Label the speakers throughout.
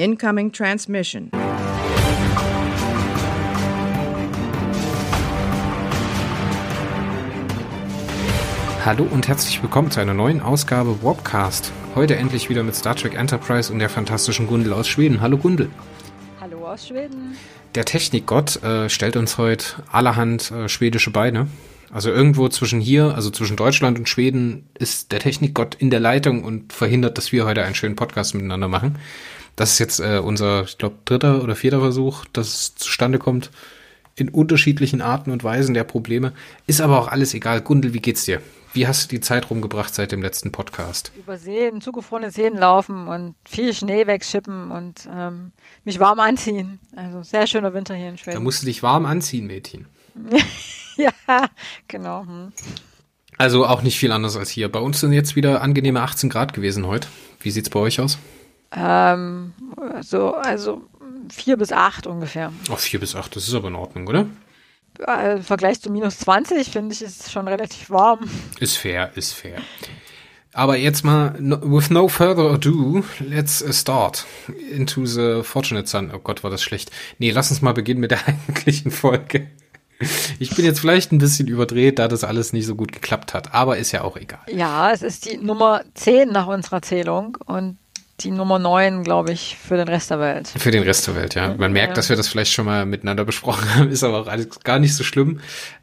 Speaker 1: Incoming transmission.
Speaker 2: Hallo und herzlich willkommen zu einer neuen Ausgabe Warpcast. Heute endlich wieder mit Star Trek Enterprise und der fantastischen Gundel aus Schweden. Hallo Gundel.
Speaker 3: Hallo aus Schweden.
Speaker 2: Der Technikgott äh, stellt uns heute allerhand äh, schwedische Beine. Also irgendwo zwischen hier, also zwischen Deutschland und Schweden, ist der Technikgott in der Leitung und verhindert, dass wir heute einen schönen Podcast miteinander machen. Das ist jetzt äh, unser, ich glaube, dritter oder vierter Versuch, dass es zustande kommt. In unterschiedlichen Arten und Weisen der Probleme. Ist aber auch alles egal. Gundel, wie geht's dir? Wie hast du die Zeit rumgebracht seit dem letzten Podcast?
Speaker 3: Über Seen, zugefrorene Seen laufen und viel Schnee wegschippen und ähm, mich warm anziehen. Also sehr schöner Winter hier in Schweden.
Speaker 2: Da musst du dich warm anziehen, Mädchen.
Speaker 3: ja, genau. Hm.
Speaker 2: Also auch nicht viel anders als hier. Bei uns sind jetzt wieder angenehme 18 Grad gewesen heute. Wie sieht's bei euch aus?
Speaker 3: Ähm, so, also vier bis acht ungefähr.
Speaker 2: Ach, vier bis acht, das ist aber in Ordnung, oder?
Speaker 3: Äh, Im Vergleich zu minus 20 finde ich ist es schon relativ warm.
Speaker 2: Ist fair, ist fair. Aber jetzt mal, no, with no further ado, let's start into the Fortunate Sun. Oh Gott, war das schlecht. Nee, lass uns mal beginnen mit der eigentlichen Folge. Ich bin jetzt vielleicht ein bisschen überdreht, da das alles nicht so gut geklappt hat, aber ist ja auch egal.
Speaker 3: Ja, es ist die Nummer 10 nach unserer Zählung und die Nummer 9, glaube ich, für den Rest der Welt.
Speaker 2: Für den Rest der Welt, ja. Man merkt, dass wir das vielleicht schon mal miteinander besprochen haben, ist aber auch alles gar nicht so schlimm.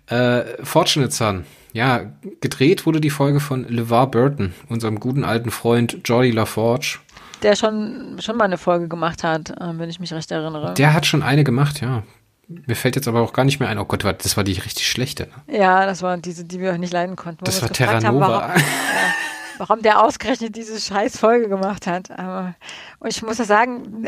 Speaker 2: Äh, Fortunate Son. Ja, gedreht wurde die Folge von LeVar Burton, unserem guten alten Freund Jordi LaForge.
Speaker 3: Der schon, schon mal eine Folge gemacht hat, äh, wenn ich mich recht erinnere.
Speaker 2: Der hat schon eine gemacht, ja. Mir fällt jetzt aber auch gar nicht mehr ein. Oh Gott, das war die richtig schlechte.
Speaker 3: Ne? Ja, das war diese, die wir nicht leiden konnten.
Speaker 2: Das war Terra Nova.
Speaker 3: Haben, ja, warum der ausgerechnet diese scheiß Folge gemacht hat. Aber, und ich muss ja sagen,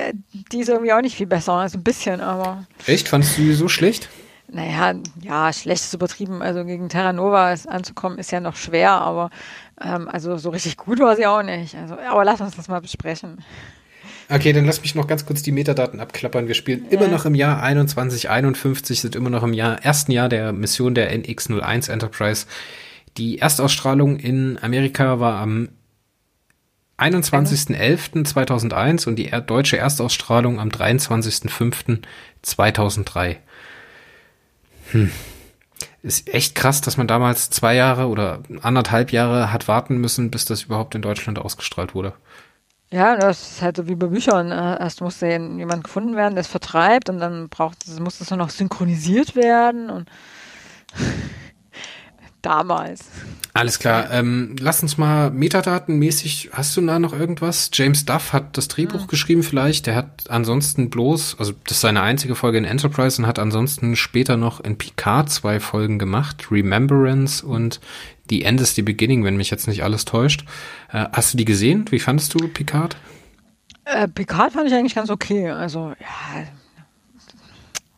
Speaker 3: die ist irgendwie auch nicht viel besser, also ein bisschen, aber.
Speaker 2: Echt? Fandest du die so schlecht?
Speaker 3: Naja, ja, schlecht ist übertrieben. Also gegen Terra Nova anzukommen ist ja noch schwer, aber ähm, also so richtig gut war sie auch nicht. Also, aber lass uns das mal besprechen.
Speaker 2: Okay, dann lass mich noch ganz kurz die Metadaten abklappern. Wir spielen ja. immer noch im Jahr 2151, sind immer noch im Jahr, ersten Jahr der Mission der NX-01 Enterprise. Die Erstausstrahlung in Amerika war am 21.11.2001 und die deutsche Erstausstrahlung am 23.05.2003. Hm. Ist echt krass, dass man damals zwei Jahre oder anderthalb Jahre hat warten müssen, bis das überhaupt in Deutschland ausgestrahlt wurde.
Speaker 3: Ja, das ist halt so wie bei Büchern. Äh, erst muss jemand gefunden werden, der es vertreibt und dann braucht muss das noch synchronisiert werden und damals.
Speaker 2: Alles klar. Ähm, lass uns mal metadatenmäßig, hast du da noch irgendwas? James Duff hat das Drehbuch hm. geschrieben vielleicht. Der hat ansonsten bloß, also das ist seine einzige Folge in Enterprise und hat ansonsten später noch in Picard zwei Folgen gemacht. Remembrance und The End is the Beginning, wenn mich jetzt nicht alles täuscht. Äh, hast du die gesehen? Wie fandest du Picard?
Speaker 3: Äh, Picard fand ich eigentlich ganz okay. Also, ja,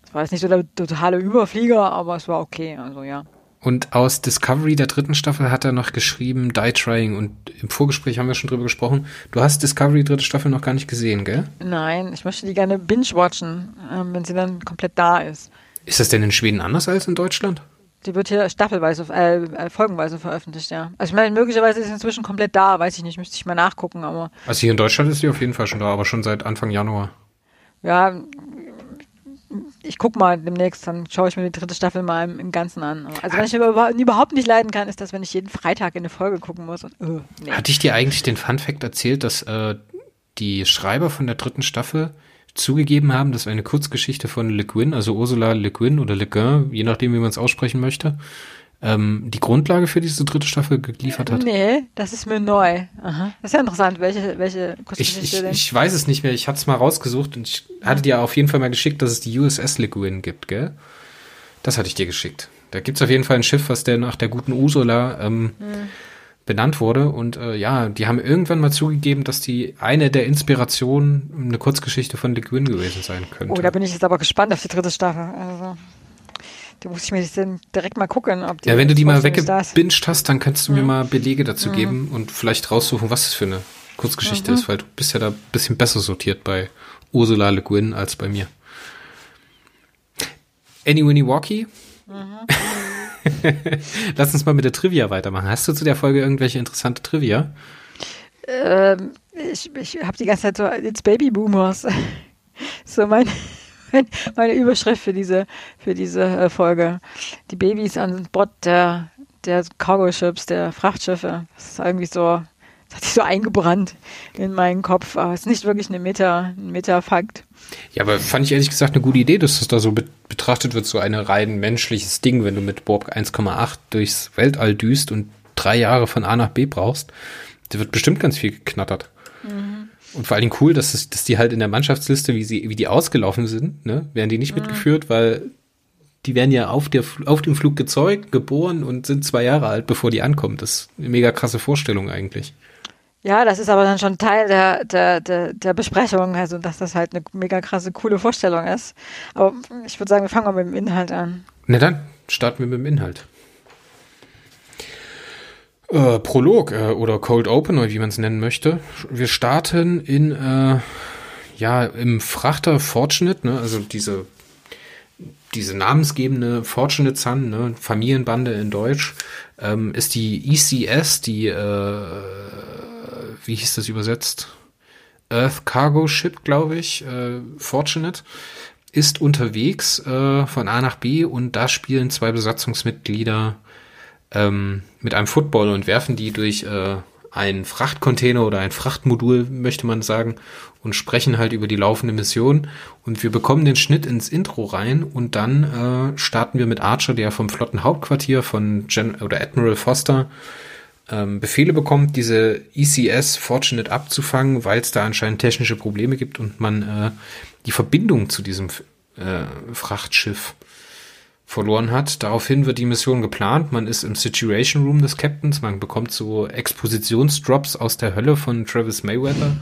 Speaker 3: es war jetzt nicht so der totale Überflieger, aber es war okay. Also, ja.
Speaker 2: Und aus Discovery der dritten Staffel hat er noch geschrieben Die Trying und im Vorgespräch haben wir schon drüber gesprochen. Du hast Discovery dritte Staffel noch gar nicht gesehen, gell?
Speaker 3: Nein, ich möchte die gerne binge-watchen, ähm, wenn sie dann komplett da ist.
Speaker 2: Ist das denn in Schweden anders als in Deutschland?
Speaker 3: Die wird hier staffelweise, äh, äh, folgenweise veröffentlicht, ja. Also ich meine, möglicherweise ist sie inzwischen komplett da, weiß ich nicht, müsste ich mal nachgucken, aber.
Speaker 2: Also hier in Deutschland ist sie auf jeden Fall schon da, aber schon seit Anfang Januar.
Speaker 3: Ja, ich guck mal demnächst, dann schaue ich mir die dritte Staffel mal im, im Ganzen an. Also was ich überhaupt nicht leiden kann, ist das, wenn ich jeden Freitag in eine Folge gucken muss. Und, uh,
Speaker 2: nee. Hatte ich dir eigentlich den Fun Fact erzählt, dass äh, die Schreiber von der dritten Staffel zugegeben haben, dass eine Kurzgeschichte von Le Guin, also Ursula Le Guin oder Le Guin, je nachdem, wie man es aussprechen möchte, ähm, die Grundlage für diese dritte Staffel geliefert hat?
Speaker 3: Nee, das ist mir neu. Aha. Das ist ja interessant. Welche, welche
Speaker 2: Kurzgeschichte ich, ich, denn? Ich weiß es nicht mehr. Ich hatte es mal rausgesucht und ich hatte dir auf jeden Fall mal geschickt, dass es die USS Le Guin gibt, gell? Das hatte ich dir geschickt. Da gibt es auf jeden Fall ein Schiff, was der nach der guten Ursula ähm, hm benannt wurde. Und äh, ja, die haben irgendwann mal zugegeben, dass die eine der Inspirationen eine Kurzgeschichte von Le Guin gewesen sein könnte.
Speaker 3: Oh, da bin ich jetzt aber gespannt auf die dritte Staffel. Also, da muss ich mir das dann direkt mal gucken, ob
Speaker 2: die. Ja, wenn du die mal weggebinged hast, dann kannst du mhm. mir mal Belege dazu mhm. geben und vielleicht raussuchen, was es für eine Kurzgeschichte mhm. ist, weil du bist ja da ein bisschen besser sortiert bei Ursula Le Guin als bei mir. Any Winnie Walkie? Mhm. Lass uns mal mit der Trivia weitermachen. Hast du zu der Folge irgendwelche interessante Trivia?
Speaker 3: Ähm, ich ich habe die ganze Zeit so, it's Baby Boomers. so mein, meine Überschrift für diese, für diese äh, Folge. Die Babys an Bord der, der Cargo-Ships, der Frachtschiffe. Das ist irgendwie so, das hat sich so eingebrannt in meinen Kopf. Aber es ist nicht wirklich eine Meta, ein Meta-Fakt.
Speaker 2: Ja, aber fand ich ehrlich gesagt eine gute Idee, dass das da so be betrachtet wird, so ein rein menschliches Ding, wenn du mit Borg 1,8 durchs Weltall düst und drei Jahre von A nach B brauchst. Da wird bestimmt ganz viel geknattert. Mhm. Und vor allen Dingen cool, dass, es, dass die halt in der Mannschaftsliste, wie sie, wie die ausgelaufen sind, ne, werden die nicht mhm. mitgeführt, weil die werden ja auf, der, auf dem Flug gezeugt, geboren und sind zwei Jahre alt, bevor die ankommen. Das ist eine mega krasse Vorstellung eigentlich.
Speaker 3: Ja, das ist aber dann schon Teil der, der, der, der Besprechung, also dass das halt eine mega krasse, coole Vorstellung ist. Aber ich würde sagen, wir fangen mal mit dem Inhalt an.
Speaker 2: Na dann, starten wir mit dem Inhalt. Äh, Prolog äh, oder Cold Open oder wie man es nennen möchte. Wir starten in äh, ja im Frachter Fortunate, ne? also diese diese namensgebende Fortunate Sun, ne? Familienbande in Deutsch, ähm, ist die ECS, die äh, wie hieß das übersetzt? Earth Cargo Ship, glaube ich, äh, Fortunate, ist unterwegs äh, von A nach B und da spielen zwei Besatzungsmitglieder ähm, mit einem Football und werfen die durch äh, einen Frachtcontainer oder ein Frachtmodul, möchte man sagen, und sprechen halt über die laufende Mission. Und wir bekommen den Schnitt ins Intro rein und dann äh, starten wir mit Archer, der vom Flottenhauptquartier von Gen oder Admiral Foster ähm, Befehle bekommt, diese ECS Fortunate abzufangen, weil es da anscheinend technische Probleme gibt und man äh, die Verbindung zu diesem äh, Frachtschiff verloren hat. Daraufhin wird die Mission geplant. Man ist im Situation Room des Captains. Man bekommt so Expositionsdrops aus der Hölle von Travis Mayweather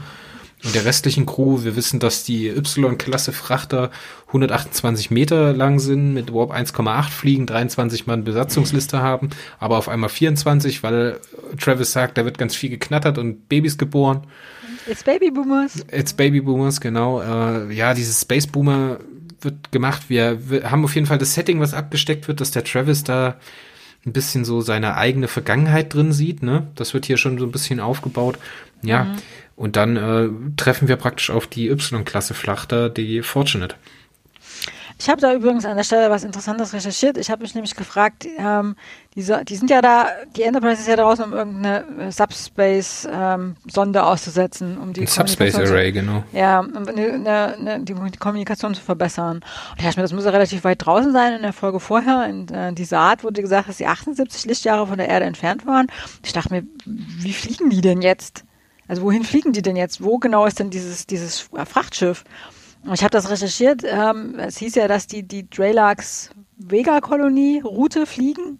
Speaker 2: und der restlichen Crew. Wir wissen, dass die Y-Klasse Frachter 128 Meter lang sind, mit Warp 1,8 fliegen, 23 Mann Besatzungsliste haben, aber auf einmal 24, weil Travis sagt, da wird ganz viel geknattert und Babys geboren.
Speaker 3: It's Baby Boomers.
Speaker 2: It's Baby Boomers, genau. Äh, ja, dieses Space Boomer wird gemacht. Wir, wir haben auf jeden Fall das Setting, was abgesteckt wird, dass der Travis da ein bisschen so seine eigene Vergangenheit drin sieht. Ne? Das wird hier schon so ein bisschen aufgebaut. Ja, mhm. und dann äh, treffen wir praktisch auf die Y-Klasse Flachter, die Fortunate.
Speaker 3: Ich habe da übrigens an der Stelle was Interessantes recherchiert. Ich habe mich nämlich gefragt, ähm, die, die, sind ja da, die Enterprise ist ja draußen, um irgendeine äh, Subspace-Sonde ähm, auszusetzen, um die
Speaker 2: Subspace Array, genau.
Speaker 3: Ja, um eine, eine, eine, die, Kommunikation zu verbessern. Und ich dachte mir, das muss ja relativ weit draußen sein. In der Folge vorher, in äh, die Saat wurde gesagt, dass sie 78 Lichtjahre von der Erde entfernt waren. Ich dachte mir, wie fliegen die denn jetzt? Also wohin fliegen die denn jetzt? Wo genau ist denn dieses, dieses Frachtschiff? Ich habe das recherchiert. Ähm, es hieß ja, dass die, die Drelax Vega-Kolonie Route fliegen.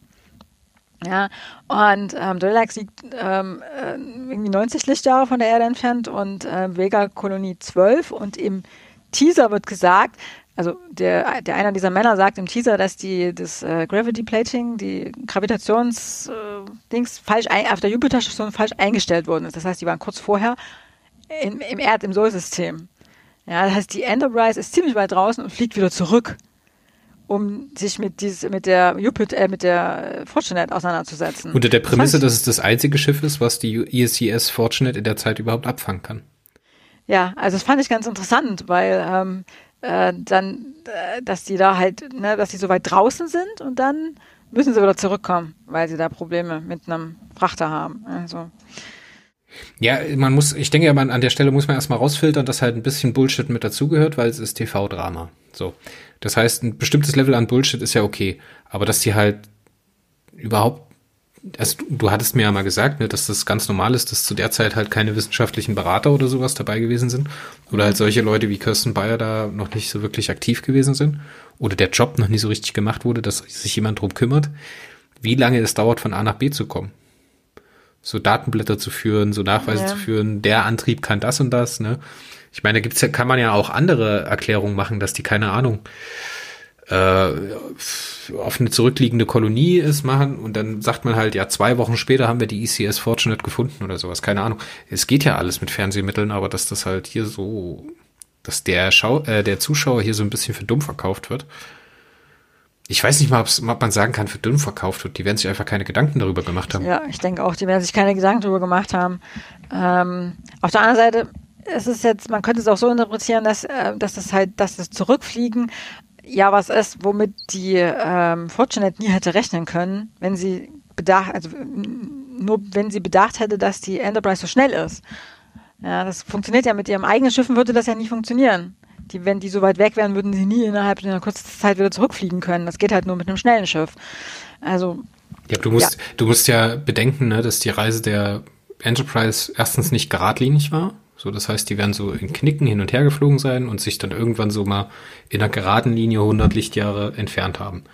Speaker 3: Ja, und ähm, Drelax liegt ähm, äh, irgendwie 90 Lichtjahre von der Erde entfernt und äh, Vega-Kolonie 12. Und im Teaser wird gesagt, also der, der einer dieser Männer sagt im Teaser, dass die das äh, Gravity Plating, die Gravitationsdings äh, falsch ein, auf der Jupiter-Station falsch eingestellt worden ist. Das heißt, die waren kurz vorher in, im Erd, im Sol-System. Ja, das heißt, die Enterprise ist ziemlich weit draußen und fliegt wieder zurück, um sich mit, dieses, mit der Jupiter, äh, mit der Fortunate auseinanderzusetzen.
Speaker 2: Unter der Prämisse, dass es das einzige Schiff ist, was die ESCS Fortunate in der Zeit überhaupt abfangen kann.
Speaker 3: Ja, also das fand ich ganz interessant, weil ähm, äh, dann, äh, dass die da halt, ne, dass die so weit draußen sind und dann müssen sie wieder zurückkommen, weil sie da Probleme mit einem Frachter haben. Also
Speaker 2: ja, man muss, ich denke man, an der Stelle muss man erstmal rausfiltern, dass halt ein bisschen Bullshit mit dazugehört, weil es ist TV-Drama. So. Das heißt, ein bestimmtes Level an Bullshit ist ja okay. Aber dass die halt überhaupt, also du, du hattest mir ja mal gesagt, ne, dass das ganz normal ist, dass zu der Zeit halt keine wissenschaftlichen Berater oder sowas dabei gewesen sind. Oder halt solche Leute wie Kirsten Bayer da noch nicht so wirklich aktiv gewesen sind. Oder der Job noch nicht so richtig gemacht wurde, dass sich jemand drum kümmert. Wie lange es dauert, von A nach B zu kommen so Datenblätter zu führen, so Nachweise ja. zu führen, der Antrieb kann das und das, ne? Ich meine, da gibt's ja, kann man ja auch andere Erklärungen machen, dass die, keine Ahnung, äh, auf eine zurückliegende Kolonie ist, machen und dann sagt man halt, ja, zwei Wochen später haben wir die ECS Fortunate gefunden oder sowas, keine Ahnung. Es geht ja alles mit Fernsehmitteln, aber dass das halt hier so, dass der Schau äh, der Zuschauer hier so ein bisschen für dumm verkauft wird, ich weiß nicht mal, ob man sagen kann, für dünn verkauft wird. Die werden sich einfach keine Gedanken darüber gemacht haben.
Speaker 3: Ja, ich denke auch, die werden sich keine Gedanken darüber gemacht haben. Ähm, auf der anderen Seite ist es jetzt, man könnte es auch so interpretieren, dass, äh, dass das halt, dass das Zurückfliegen ja was ist, womit die ähm, Fortunate nie hätte rechnen können, wenn sie bedacht, also nur wenn sie bedacht hätte, dass die Enterprise so schnell ist. Ja, das funktioniert ja mit ihrem eigenen Schiffen würde das ja nie funktionieren die, wenn die so weit weg wären, würden sie nie innerhalb einer kurzen Zeit wieder zurückfliegen können. Das geht halt nur mit einem schnellen Schiff. Also.
Speaker 2: Ja, du musst, ja. du musst ja bedenken, ne, dass die Reise der Enterprise erstens nicht geradlinig war. So, das heißt, die werden so in Knicken hin und her geflogen sein und sich dann irgendwann so mal in einer geraden Linie 100 Lichtjahre entfernt haben.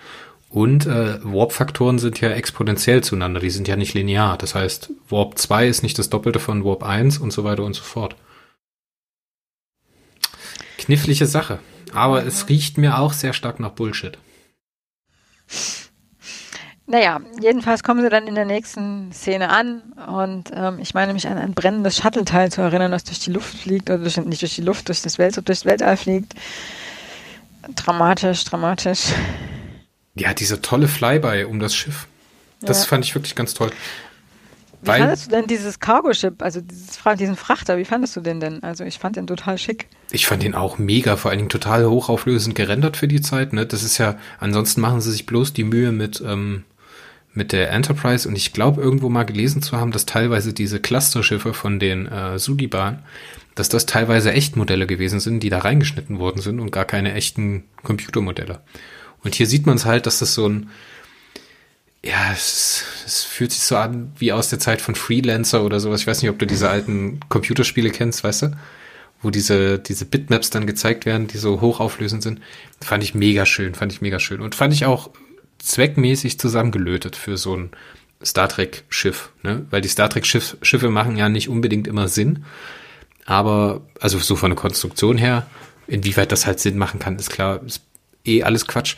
Speaker 2: Und äh, Warp-Faktoren sind ja exponentiell zueinander, die sind ja nicht linear. Das heißt, Warp 2 ist nicht das Doppelte von Warp 1 und so weiter und so fort. Knifflige Sache. Aber mhm. es riecht mir auch sehr stark nach Bullshit.
Speaker 3: Naja, jedenfalls kommen sie dann in der nächsten Szene an und ähm, ich meine mich an ein brennendes Shuttle-Teil zu erinnern, das durch die Luft fliegt, oder durch, nicht durch die Luft, durch das, Welt, durchs Weltall fliegt. Dramatisch, dramatisch.
Speaker 2: Ja, diese tolle Flyby um das Schiff. Das ja. fand ich wirklich ganz toll.
Speaker 3: Wie Weil, fandest du denn dieses Cargo-Ship, also dieses, diesen Frachter, wie fandest du den denn? Also ich fand den total schick.
Speaker 2: Ich fand den auch mega, vor allen Dingen total hochauflösend gerendert für die Zeit. Ne? Das ist ja, ansonsten machen sie sich bloß die Mühe mit, ähm, mit der Enterprise und ich glaube irgendwo mal gelesen zu haben, dass teilweise diese Clusterschiffe von den äh, Suliban, dass das teilweise Echtmodelle gewesen sind, die da reingeschnitten worden sind und gar keine echten Computermodelle. Und hier sieht man es halt, dass das so ein ja, es, es fühlt sich so an wie aus der Zeit von Freelancer oder sowas. Ich weiß nicht, ob du diese alten Computerspiele kennst, weißt du? Wo diese, diese Bitmaps dann gezeigt werden, die so hochauflösend sind. Fand ich mega schön, fand ich mega schön. Und fand ich auch zweckmäßig zusammengelötet für so ein Star Trek Schiff, ne? Weil die Star Trek Schiff, Schiffe machen ja nicht unbedingt immer Sinn. Aber, also so von der Konstruktion her, inwieweit das halt Sinn machen kann, ist klar, ist eh alles Quatsch.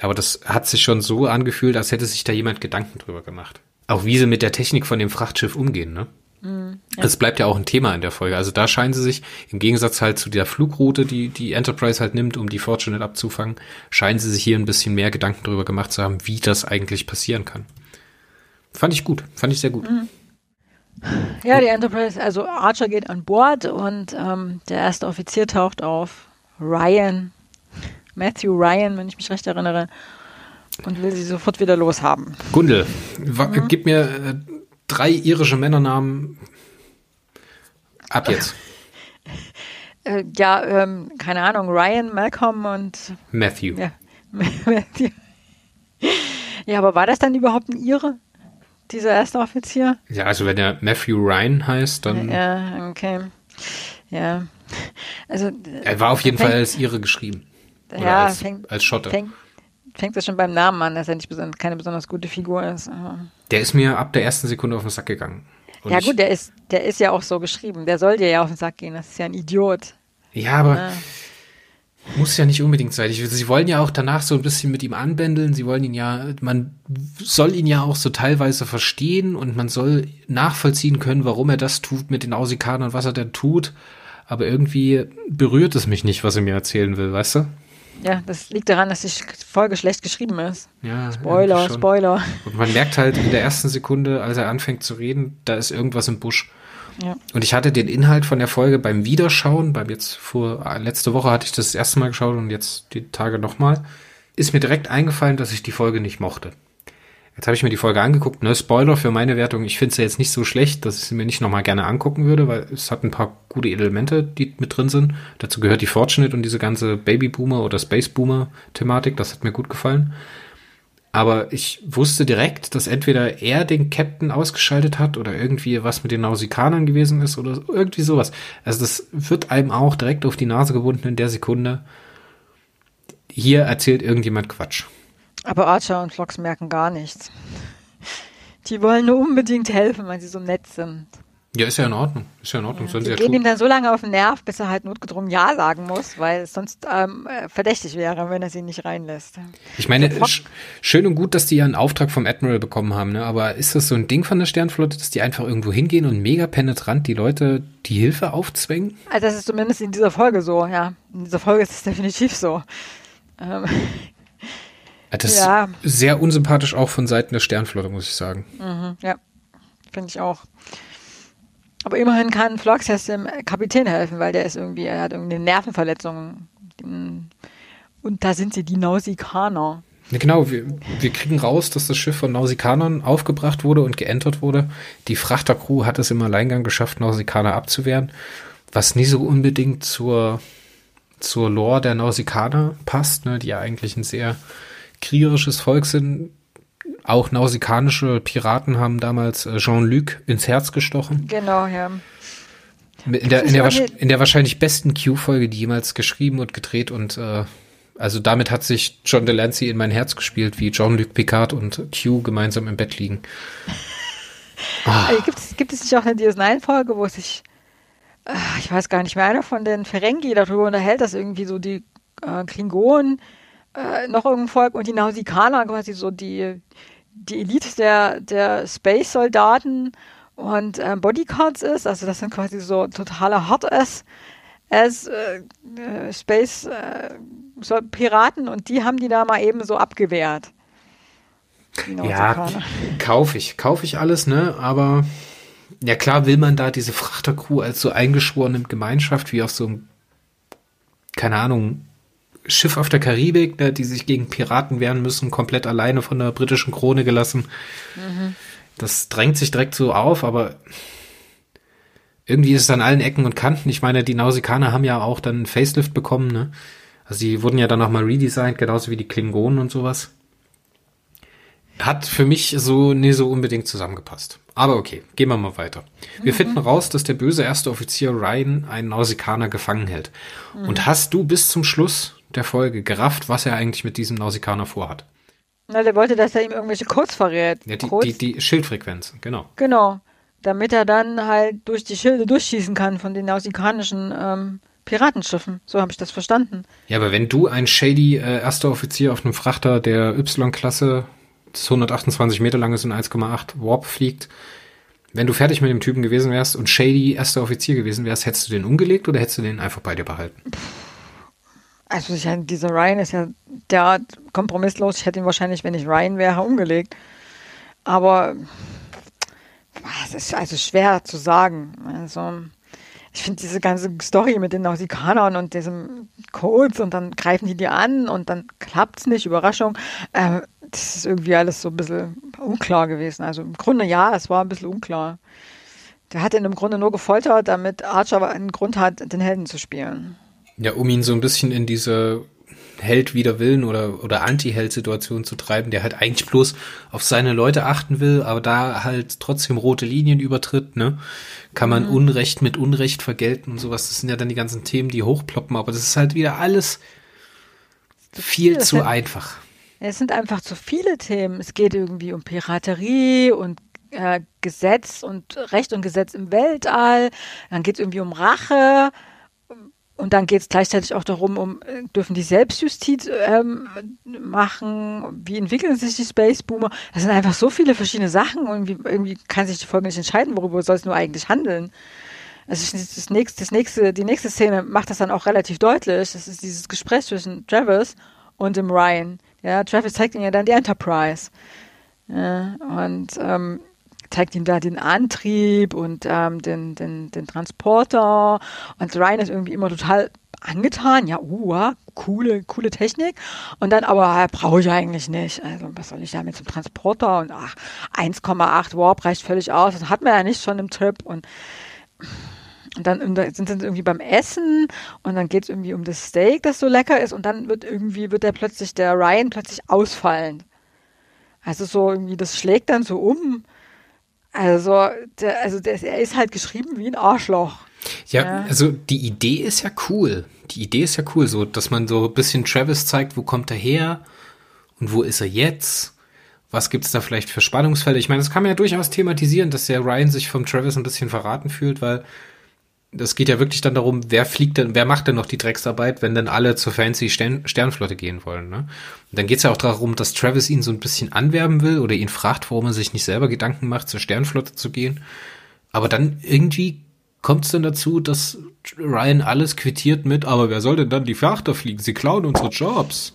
Speaker 2: Aber das hat sich schon so angefühlt, als hätte sich da jemand Gedanken drüber gemacht. Auch wie sie mit der Technik von dem Frachtschiff umgehen, ne? Mhm, ja. Das bleibt ja auch ein Thema in der Folge. Also da scheinen sie sich, im Gegensatz halt zu der Flugroute, die die Enterprise halt nimmt, um die Fortunate abzufangen, scheinen sie sich hier ein bisschen mehr Gedanken drüber gemacht zu haben, wie das eigentlich passieren kann. Fand ich gut, fand ich sehr gut. Mhm.
Speaker 3: Ja, die Enterprise, also Archer geht an Bord und ähm, der erste Offizier taucht auf. Ryan Matthew Ryan, wenn ich mich recht erinnere, und will sie sofort wieder loshaben.
Speaker 2: Gundel, mhm. gib mir äh, drei irische Männernamen ab jetzt.
Speaker 3: Äh, ja, ähm, keine Ahnung, Ryan, Malcolm und
Speaker 2: Matthew.
Speaker 3: Ja, Matthew. Ja, aber war das dann überhaupt ein Ire? Dieser erste Offizier?
Speaker 2: Ja, also wenn er Matthew Ryan heißt, dann.
Speaker 3: Ja, okay. Ja. Also.
Speaker 2: Er war auf jeden Fall als Ire geschrieben. Oder ja, als, fängt, als Schotte.
Speaker 3: Fängt, fängt es schon beim Namen an, dass er nicht keine besonders gute Figur ist.
Speaker 2: Der ist mir ab der ersten Sekunde auf den Sack gegangen.
Speaker 3: Und ja gut, der ist, der ist ja auch so geschrieben. Der soll dir ja auf den Sack gehen. Das ist ja ein Idiot.
Speaker 2: Ja, aber ja. muss ja nicht unbedingt sein. Ich, sie wollen ja auch danach so ein bisschen mit ihm anbändeln. Sie wollen ihn ja, man soll ihn ja auch so teilweise verstehen und man soll nachvollziehen können, warum er das tut mit den Ausikanern, was er denn tut. Aber irgendwie berührt es mich nicht, was er mir erzählen will, weißt du?
Speaker 3: Ja, das liegt daran, dass die Folge schlecht geschrieben ist. Ja, Spoiler, Spoiler.
Speaker 2: Und man merkt halt in der ersten Sekunde, als er anfängt zu reden, da ist irgendwas im Busch. Ja. Und ich hatte den Inhalt von der Folge beim Wiederschauen, beim jetzt vor, letzte Woche hatte ich das, das erste Mal geschaut und jetzt die Tage nochmal, ist mir direkt eingefallen, dass ich die Folge nicht mochte. Jetzt habe ich mir die Folge angeguckt, ne, Spoiler für meine Wertung, ich finde sie jetzt nicht so schlecht, dass ich sie mir nicht nochmal gerne angucken würde, weil es hat ein paar gute Elemente, die mit drin sind. Dazu gehört die Fortunate und diese ganze Babyboomer oder Space Boomer Thematik, das hat mir gut gefallen. Aber ich wusste direkt, dass entweder er den Captain ausgeschaltet hat oder irgendwie was mit den Nausikanern gewesen ist oder irgendwie sowas. Also das wird einem auch direkt auf die Nase gebunden in der Sekunde. Hier erzählt irgendjemand Quatsch.
Speaker 3: Aber Archer und Flox merken gar nichts. Die wollen nur unbedingt helfen, weil sie so nett sind.
Speaker 2: Ja, ist ja in Ordnung. Ist ja in Ordnung.
Speaker 3: Ja, die ja gehen tun. ihm dann so lange auf den Nerv, bis er halt notgedrungen Ja sagen muss, weil es sonst ähm, äh, verdächtig wäre, wenn er sie nicht reinlässt.
Speaker 2: Ich meine, sch schön und gut, dass die ja einen Auftrag vom Admiral bekommen haben, ne? aber ist das so ein Ding von der Sternflotte, dass die einfach irgendwo hingehen und mega penetrant die Leute die Hilfe aufzwängen?
Speaker 3: Also das ist zumindest in dieser Folge so, ja. In dieser Folge ist es definitiv so. Ähm,
Speaker 2: Das ja. ist sehr unsympathisch auch von Seiten der Sternflotte, muss ich sagen.
Speaker 3: Mhm, ja, finde ich auch. Aber immerhin kann Flox jetzt dem Kapitän helfen, weil der ist irgendwie, er hat irgendwie eine Nervenverletzung. Und da sind sie die Nausikaner.
Speaker 2: Ja, genau, wir, wir kriegen raus, dass das Schiff von Nausikanern aufgebracht wurde und geentert wurde. Die Frachtercrew hat es im Alleingang geschafft, Nausikaner abzuwehren, was nie so unbedingt zur, zur Lore der Nausikaner passt, ne, die ja eigentlich ein sehr kriegerisches Volk sind. Auch nausikanische Piraten haben damals äh, Jean-Luc ins Herz gestochen.
Speaker 3: Genau, ja.
Speaker 2: In der, in der, in der wahrscheinlich besten Q-Folge, die jemals geschrieben und gedreht und äh, also damit hat sich John Delancey in mein Herz gespielt, wie Jean-Luc Picard und Q gemeinsam im Bett liegen.
Speaker 3: Ah. Also gibt, es, gibt es nicht auch eine DS9-Folge, wo sich, äh, ich weiß gar nicht mehr, einer von den Ferengi darüber unterhält, dass irgendwie so die äh, Klingonen äh, noch irgendein Volk und die Nausikaner quasi so die, die Elite der, der Space-Soldaten und äh, Bodyguards ist. Also das sind quasi so totale Hard-Ass as, äh, äh, Space äh, so Piraten und die haben die da mal eben so abgewehrt.
Speaker 2: Ja, kaufe ich, kaufe ich alles, ne? Aber ja klar will man da diese Frachtercrew als so eingeschworene Gemeinschaft wie auf so einem, keine Ahnung, Schiff auf der Karibik, ne, die sich gegen Piraten wehren müssen, komplett alleine von der britischen Krone gelassen. Mhm. Das drängt sich direkt so auf, aber irgendwie ist es an allen Ecken und Kanten. Ich meine, die Nausikaner haben ja auch dann einen Facelift bekommen, ne? Also die wurden ja dann nochmal redesigned, genauso wie die Klingonen und sowas. Hat für mich so nie so unbedingt zusammengepasst. Aber okay, gehen wir mal weiter. Wir mhm. finden raus, dass der böse erste Offizier Ryan einen Nausikaner gefangen hält. Mhm. Und hast du bis zum Schluss der Folge gerafft, was er eigentlich mit diesem Nausikaner vorhat?
Speaker 3: Na, der wollte, dass er ihm irgendwelche Codes verrät.
Speaker 2: Ja, die, Codes? die, die Schildfrequenz, genau.
Speaker 3: Genau. Damit er dann halt durch die Schilde durchschießen kann von den nausikanischen ähm, Piratenschiffen. So habe ich das verstanden.
Speaker 2: Ja, aber wenn du ein shady äh, erster Offizier auf einem Frachter der Y-Klasse, das 128 Meter lang ist und 1,8 Warp fliegt, wenn du fertig mit dem Typen gewesen wärst und shady erster Offizier gewesen wärst, hättest du den umgelegt oder hättest du den einfach bei dir behalten?
Speaker 3: Also ich, dieser Ryan ist ja der kompromisslos. Ich hätte ihn wahrscheinlich, wenn ich Ryan wäre, umgelegt. Aber es ist also schwer zu sagen. Also ich finde diese ganze Story mit den Nausikanern und diesem Codes und dann greifen die dir an und dann klappt es nicht, Überraschung. Äh, das ist irgendwie alles so ein bisschen unklar gewesen. Also im Grunde ja, es war ein bisschen unklar. Der hat ihn im Grunde nur gefoltert, damit Archer einen Grund hat, den Helden zu spielen.
Speaker 2: Ja, um ihn so ein bisschen in diese Held wider Willen oder, oder Anti-Held-Situation zu treiben, der halt eigentlich bloß auf seine Leute achten will, aber da halt trotzdem rote Linien übertritt, ne? Kann man mhm. Unrecht mit Unrecht vergelten und sowas. Das sind ja dann die ganzen Themen, die hochploppen, aber das ist halt wieder alles viel zu
Speaker 3: sind,
Speaker 2: einfach.
Speaker 3: Es sind einfach zu viele Themen. Es geht irgendwie um Piraterie und äh, Gesetz und Recht und Gesetz im Weltall. Dann geht es irgendwie um Rache. Und dann geht es gleichzeitig auch darum, um äh, dürfen die Selbstjustiz ähm, machen, wie entwickeln sich die Space Boomer. Das sind einfach so viele verschiedene Sachen und irgendwie, irgendwie kann sich die Folge nicht entscheiden, worüber soll es nur eigentlich handeln. Also das nächste, das nächste, die nächste Szene macht das dann auch relativ deutlich. Das ist dieses Gespräch zwischen Travis und dem Ryan. Ja, Travis zeigt ihm ja dann die Enterprise. Ja, und ähm, zeigt ihm da den Antrieb und ähm, den, den, den Transporter. Und Ryan ist irgendwie immer total angetan. Ja, uh, coole, coole Technik. Und dann aber äh, brauche ich eigentlich nicht. Also, was soll ich damit zum Transporter? Und ach, 1,8 Warp reicht völlig aus. Das hat man ja nicht schon im Trip. Und und dann sind sie irgendwie beim Essen und dann geht es irgendwie um das Steak, das so lecker ist und dann wird irgendwie, wird der plötzlich, der Ryan plötzlich ausfallend. Also so irgendwie, das schlägt dann so um also, der, also der, er ist halt geschrieben wie ein Arschloch.
Speaker 2: Ja, ja, also die Idee ist ja cool. Die Idee ist ja cool, so dass man so ein bisschen Travis zeigt, wo kommt er her und wo ist er jetzt? Was gibt's da vielleicht für Spannungsfälle? Ich meine, das kann man ja durchaus thematisieren, dass der Ryan sich vom Travis ein bisschen verraten fühlt, weil das geht ja wirklich dann darum, wer fliegt denn, wer macht denn noch die Drecksarbeit, wenn dann alle zur fancy Stern, Sternflotte gehen wollen, ne? Und dann geht's ja auch darum, dass Travis ihn so ein bisschen anwerben will oder ihn fragt, warum er sich nicht selber Gedanken macht, zur Sternflotte zu gehen. Aber dann irgendwie kommt es dann dazu, dass Ryan alles quittiert mit, aber wer soll denn dann die Frachter fliegen? Sie klauen unsere Jobs.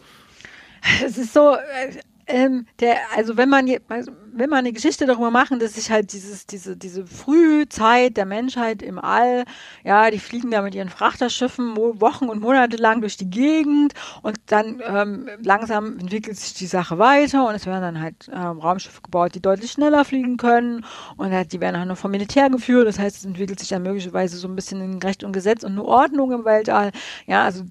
Speaker 3: Es ist so, äh, ähm, der, also wenn man, also wenn man eine Geschichte darüber machen, dass sich halt dieses, diese, diese Frühzeit der Menschheit im All, ja, die fliegen da mit ihren Frachterschiffen Wochen und Monate lang durch die Gegend und dann ähm, langsam entwickelt sich die Sache weiter und es werden dann halt ähm, Raumschiffe gebaut, die deutlich schneller fliegen können und halt, die werden auch noch vom Militär geführt, das heißt, es entwickelt sich dann möglicherweise so ein bisschen in Recht und Gesetz und eine Ordnung im Weltall, ja, also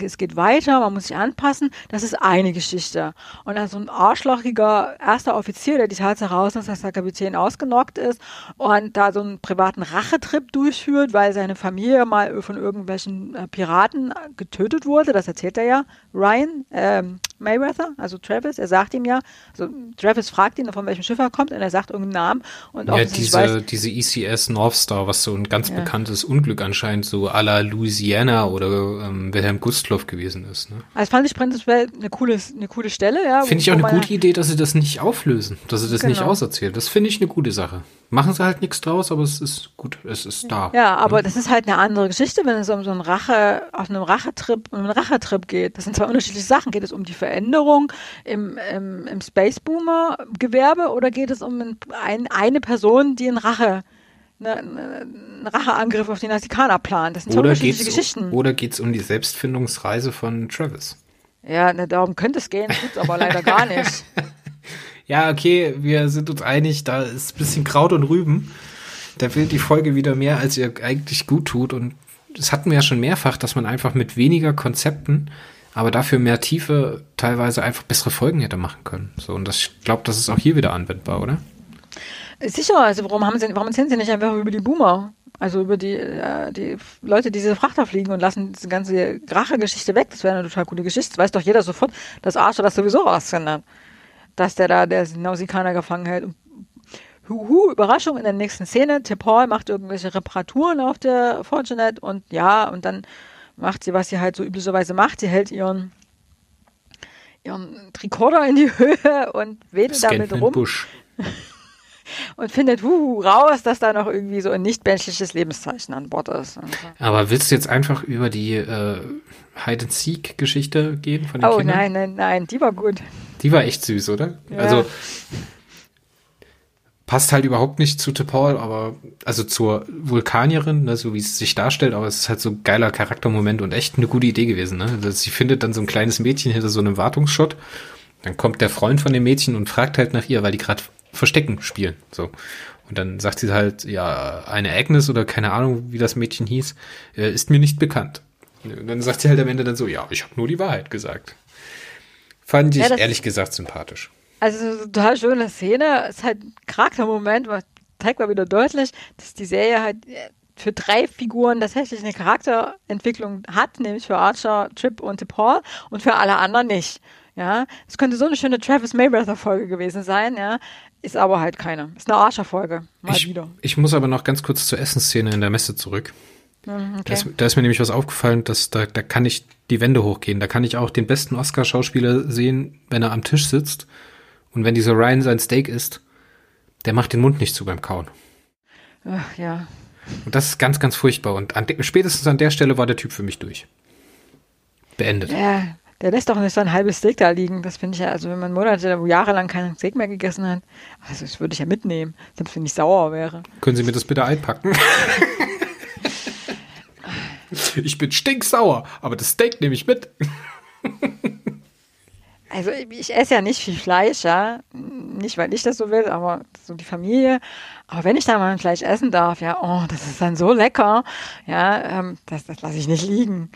Speaker 3: es geht weiter, man muss sich anpassen, das ist eine Geschichte. Und dann so ein arschlochiger erster Offizier, der die Tatsache ausnutzt, dass der Kapitän ausgenockt ist und da so einen privaten Rachetrip durchführt, weil seine Familie mal von irgendwelchen äh, Piraten getötet wurde. Das erzählt er ja. Ryan, ähm, Mayweather, also Travis, er sagt ihm ja, also Travis fragt ihn, von welchem Schiff er kommt und er sagt irgendeinen Namen. Und
Speaker 2: ja, diese, weiß, diese ECS North Star, was so ein ganz ja. bekanntes Unglück anscheinend so à la Louisiana oder ähm, Wilhelm Gustloff gewesen ist. Ne?
Speaker 3: Also fand ich prinzipiell eine coole, eine coole Stelle. Ja,
Speaker 2: Finde ich auch eine gute Idee, dass sie das nicht auflösen, dass sie das genau. nicht auserzählen. Das finde ich eine gute Sache. Machen sie halt nichts draus, aber es ist gut, es ist da.
Speaker 3: Ja, aber ne? das ist halt eine andere Geschichte, wenn es um so einen Rache, auf einem Rachetrip, um einen Rachetrip geht. Das sind zwei unterschiedliche Sachen. Geht es um die Veränderung im, im, im Space Boomer Gewerbe oder geht es um ein, eine Person, die einen Rache eine, einen Racheangriff auf die Nasikaner plant. Das sind oder unterschiedliche Geschichten.
Speaker 2: Oder geht es um die Selbstfindungsreise von Travis?
Speaker 3: Ja, ne, darum könnte es gehen, tut's aber leider gar nicht.
Speaker 2: ja, okay, wir sind uns einig, da ist ein bisschen Kraut und Rüben. Da will die Folge wieder mehr, als ihr eigentlich gut tut. Und das hatten wir ja schon mehrfach, dass man einfach mit weniger Konzepten, aber dafür mehr Tiefe, teilweise einfach bessere Folgen hätte machen können. So, und das, ich glaube, das ist auch hier wieder anwendbar, oder?
Speaker 3: Sicher, also warum haben sie, warum erzählen sie nicht einfach über die Boomer? Also über die, äh, die Leute, die diese Frachter fliegen und lassen diese ganze Rache-Geschichte weg. Das wäre eine total gute Geschichte. Das weiß doch jeder sofort, dass Archer das sowieso rausfindet. Dass der da der Nausikaner gefangen hält. Huhu, Überraschung in der nächsten Szene. Tip Hall macht irgendwelche Reparaturen auf der Fortunet und ja, und dann macht sie, was sie halt so üblicherweise macht. Sie hält ihren, ihren Tricorder in die Höhe und wedelt damit rum. Busch. und findet uh, raus, dass da noch irgendwie so ein nicht-menschliches Lebenszeichen an Bord ist.
Speaker 2: Aber willst du jetzt einfach über die äh, Hide-and-Seek-Geschichte gehen von den
Speaker 3: Oh
Speaker 2: Kindern?
Speaker 3: nein, nein, nein, die war gut.
Speaker 2: Die war echt süß, oder? Ja. Also passt halt überhaupt nicht zu T'Pol, aber also zur Vulkanierin, ne, so wie es sich darstellt, aber es ist halt so ein geiler Charaktermoment und echt eine gute Idee gewesen. Ne? Also sie findet dann so ein kleines Mädchen hinter so einem Wartungsschott. Dann kommt der Freund von dem Mädchen und fragt halt nach ihr, weil die gerade Verstecken spielen. So. Und dann sagt sie halt, ja, eine Agnes oder keine Ahnung, wie das Mädchen hieß, äh, ist mir nicht bekannt. Und dann sagt sie halt am Ende dann so, ja, ich habe nur die Wahrheit gesagt. Fand ich ja, ehrlich gesagt sympathisch.
Speaker 3: Also total schöne Szene, ist halt ein Charaktermoment, was zeigt mal wieder deutlich, dass die Serie halt äh, für drei Figuren tatsächlich eine Charakterentwicklung hat, nämlich für Archer, Trip und Paul und für alle anderen nicht. Ja, es könnte so eine schöne Travis Mayweather Folge gewesen sein, ja, ist aber halt keine. Ist eine Archer-Folge. Mal
Speaker 2: ich,
Speaker 3: wieder.
Speaker 2: Ich muss aber noch ganz kurz zur Essensszene in der Messe zurück. Mhm, okay. Da, ist, da, ist, mir nämlich was aufgefallen, dass da, da kann ich die Wände hochgehen. Da kann ich auch den besten Oscar-Schauspieler sehen, wenn er am Tisch sitzt und wenn dieser Ryan sein Steak isst, der macht den Mund nicht zu beim Kauen.
Speaker 3: Ach, ja.
Speaker 2: Und das ist ganz, ganz furchtbar. Und an spätestens an der Stelle war der Typ für mich durch. Beendet.
Speaker 3: Ja, der lässt doch nicht so ein halbes Steak da liegen. Das finde ich ja, also wenn man Monate, jahrelang kein Steak mehr gegessen hat, also das würde ich ja mitnehmen, selbst wenn ich sauer wäre.
Speaker 2: Können Sie mir das bitte einpacken? ich bin stinksauer, aber das Steak nehme ich mit.
Speaker 3: Also ich esse ja nicht viel Fleisch, ja. Nicht, weil ich das so will, aber so die Familie. Aber wenn ich da mal ein Fleisch essen darf, ja, oh, das ist dann so lecker. Ja, ähm, das, das lasse ich nicht liegen.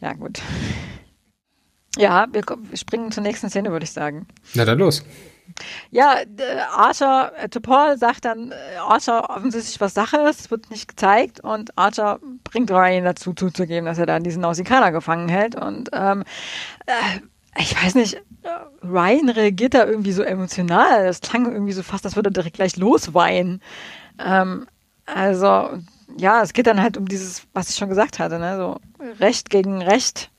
Speaker 3: Ja, gut. Ja, wir, wir springen zur nächsten Szene, würde ich sagen.
Speaker 2: Na dann los.
Speaker 3: Ja, Archer, äh, Paul sagt dann, äh, Archer offensichtlich was Sache ist, wird nicht gezeigt und Archer bringt Ryan dazu zuzugeben, dass er da diesen Nausikaner gefangen hält und ähm, äh, ich weiß nicht, äh, Ryan reagiert da irgendwie so emotional. Das klang irgendwie so fast, als würde er direkt gleich losweinen. Ähm, also, ja, es geht dann halt um dieses, was ich schon gesagt hatte, ne, so Recht gegen Recht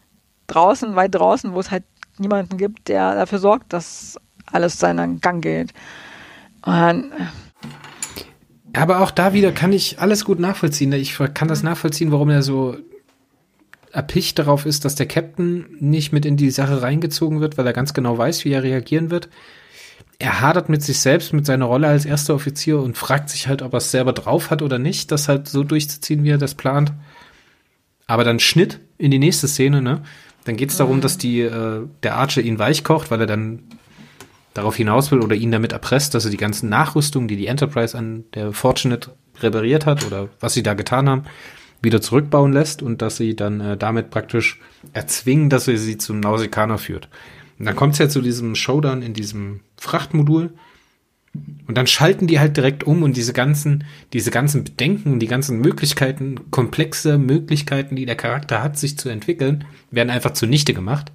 Speaker 3: draußen, weit draußen, wo es halt niemanden gibt, der dafür sorgt, dass alles seinen Gang geht. Und
Speaker 2: aber auch da wieder kann ich alles gut nachvollziehen. Ich kann das nachvollziehen, warum er so erpicht darauf ist, dass der Captain nicht mit in die Sache reingezogen wird, weil er ganz genau weiß, wie er reagieren wird. Er hadert mit sich selbst, mit seiner Rolle als erster Offizier und fragt sich halt, ob er es selber drauf hat oder nicht, das halt so durchzuziehen, wie er das plant. Aber dann Schnitt in die nächste Szene, ne? Dann geht es darum, mhm. dass die, äh, der Archer ihn weich kocht, weil er dann darauf hinaus will oder ihn damit erpresst, dass er die ganzen Nachrüstungen, die die Enterprise an der Fortunate repariert hat oder was sie da getan haben, wieder zurückbauen lässt und dass sie dann äh, damit praktisch erzwingen, dass er sie zum Nausikaner führt. Und dann kommt es ja zu diesem Showdown in diesem Frachtmodul. Und dann schalten die halt direkt um und diese ganzen, diese ganzen Bedenken die ganzen Möglichkeiten, komplexe Möglichkeiten, die der Charakter hat, sich zu entwickeln, werden einfach zunichte gemacht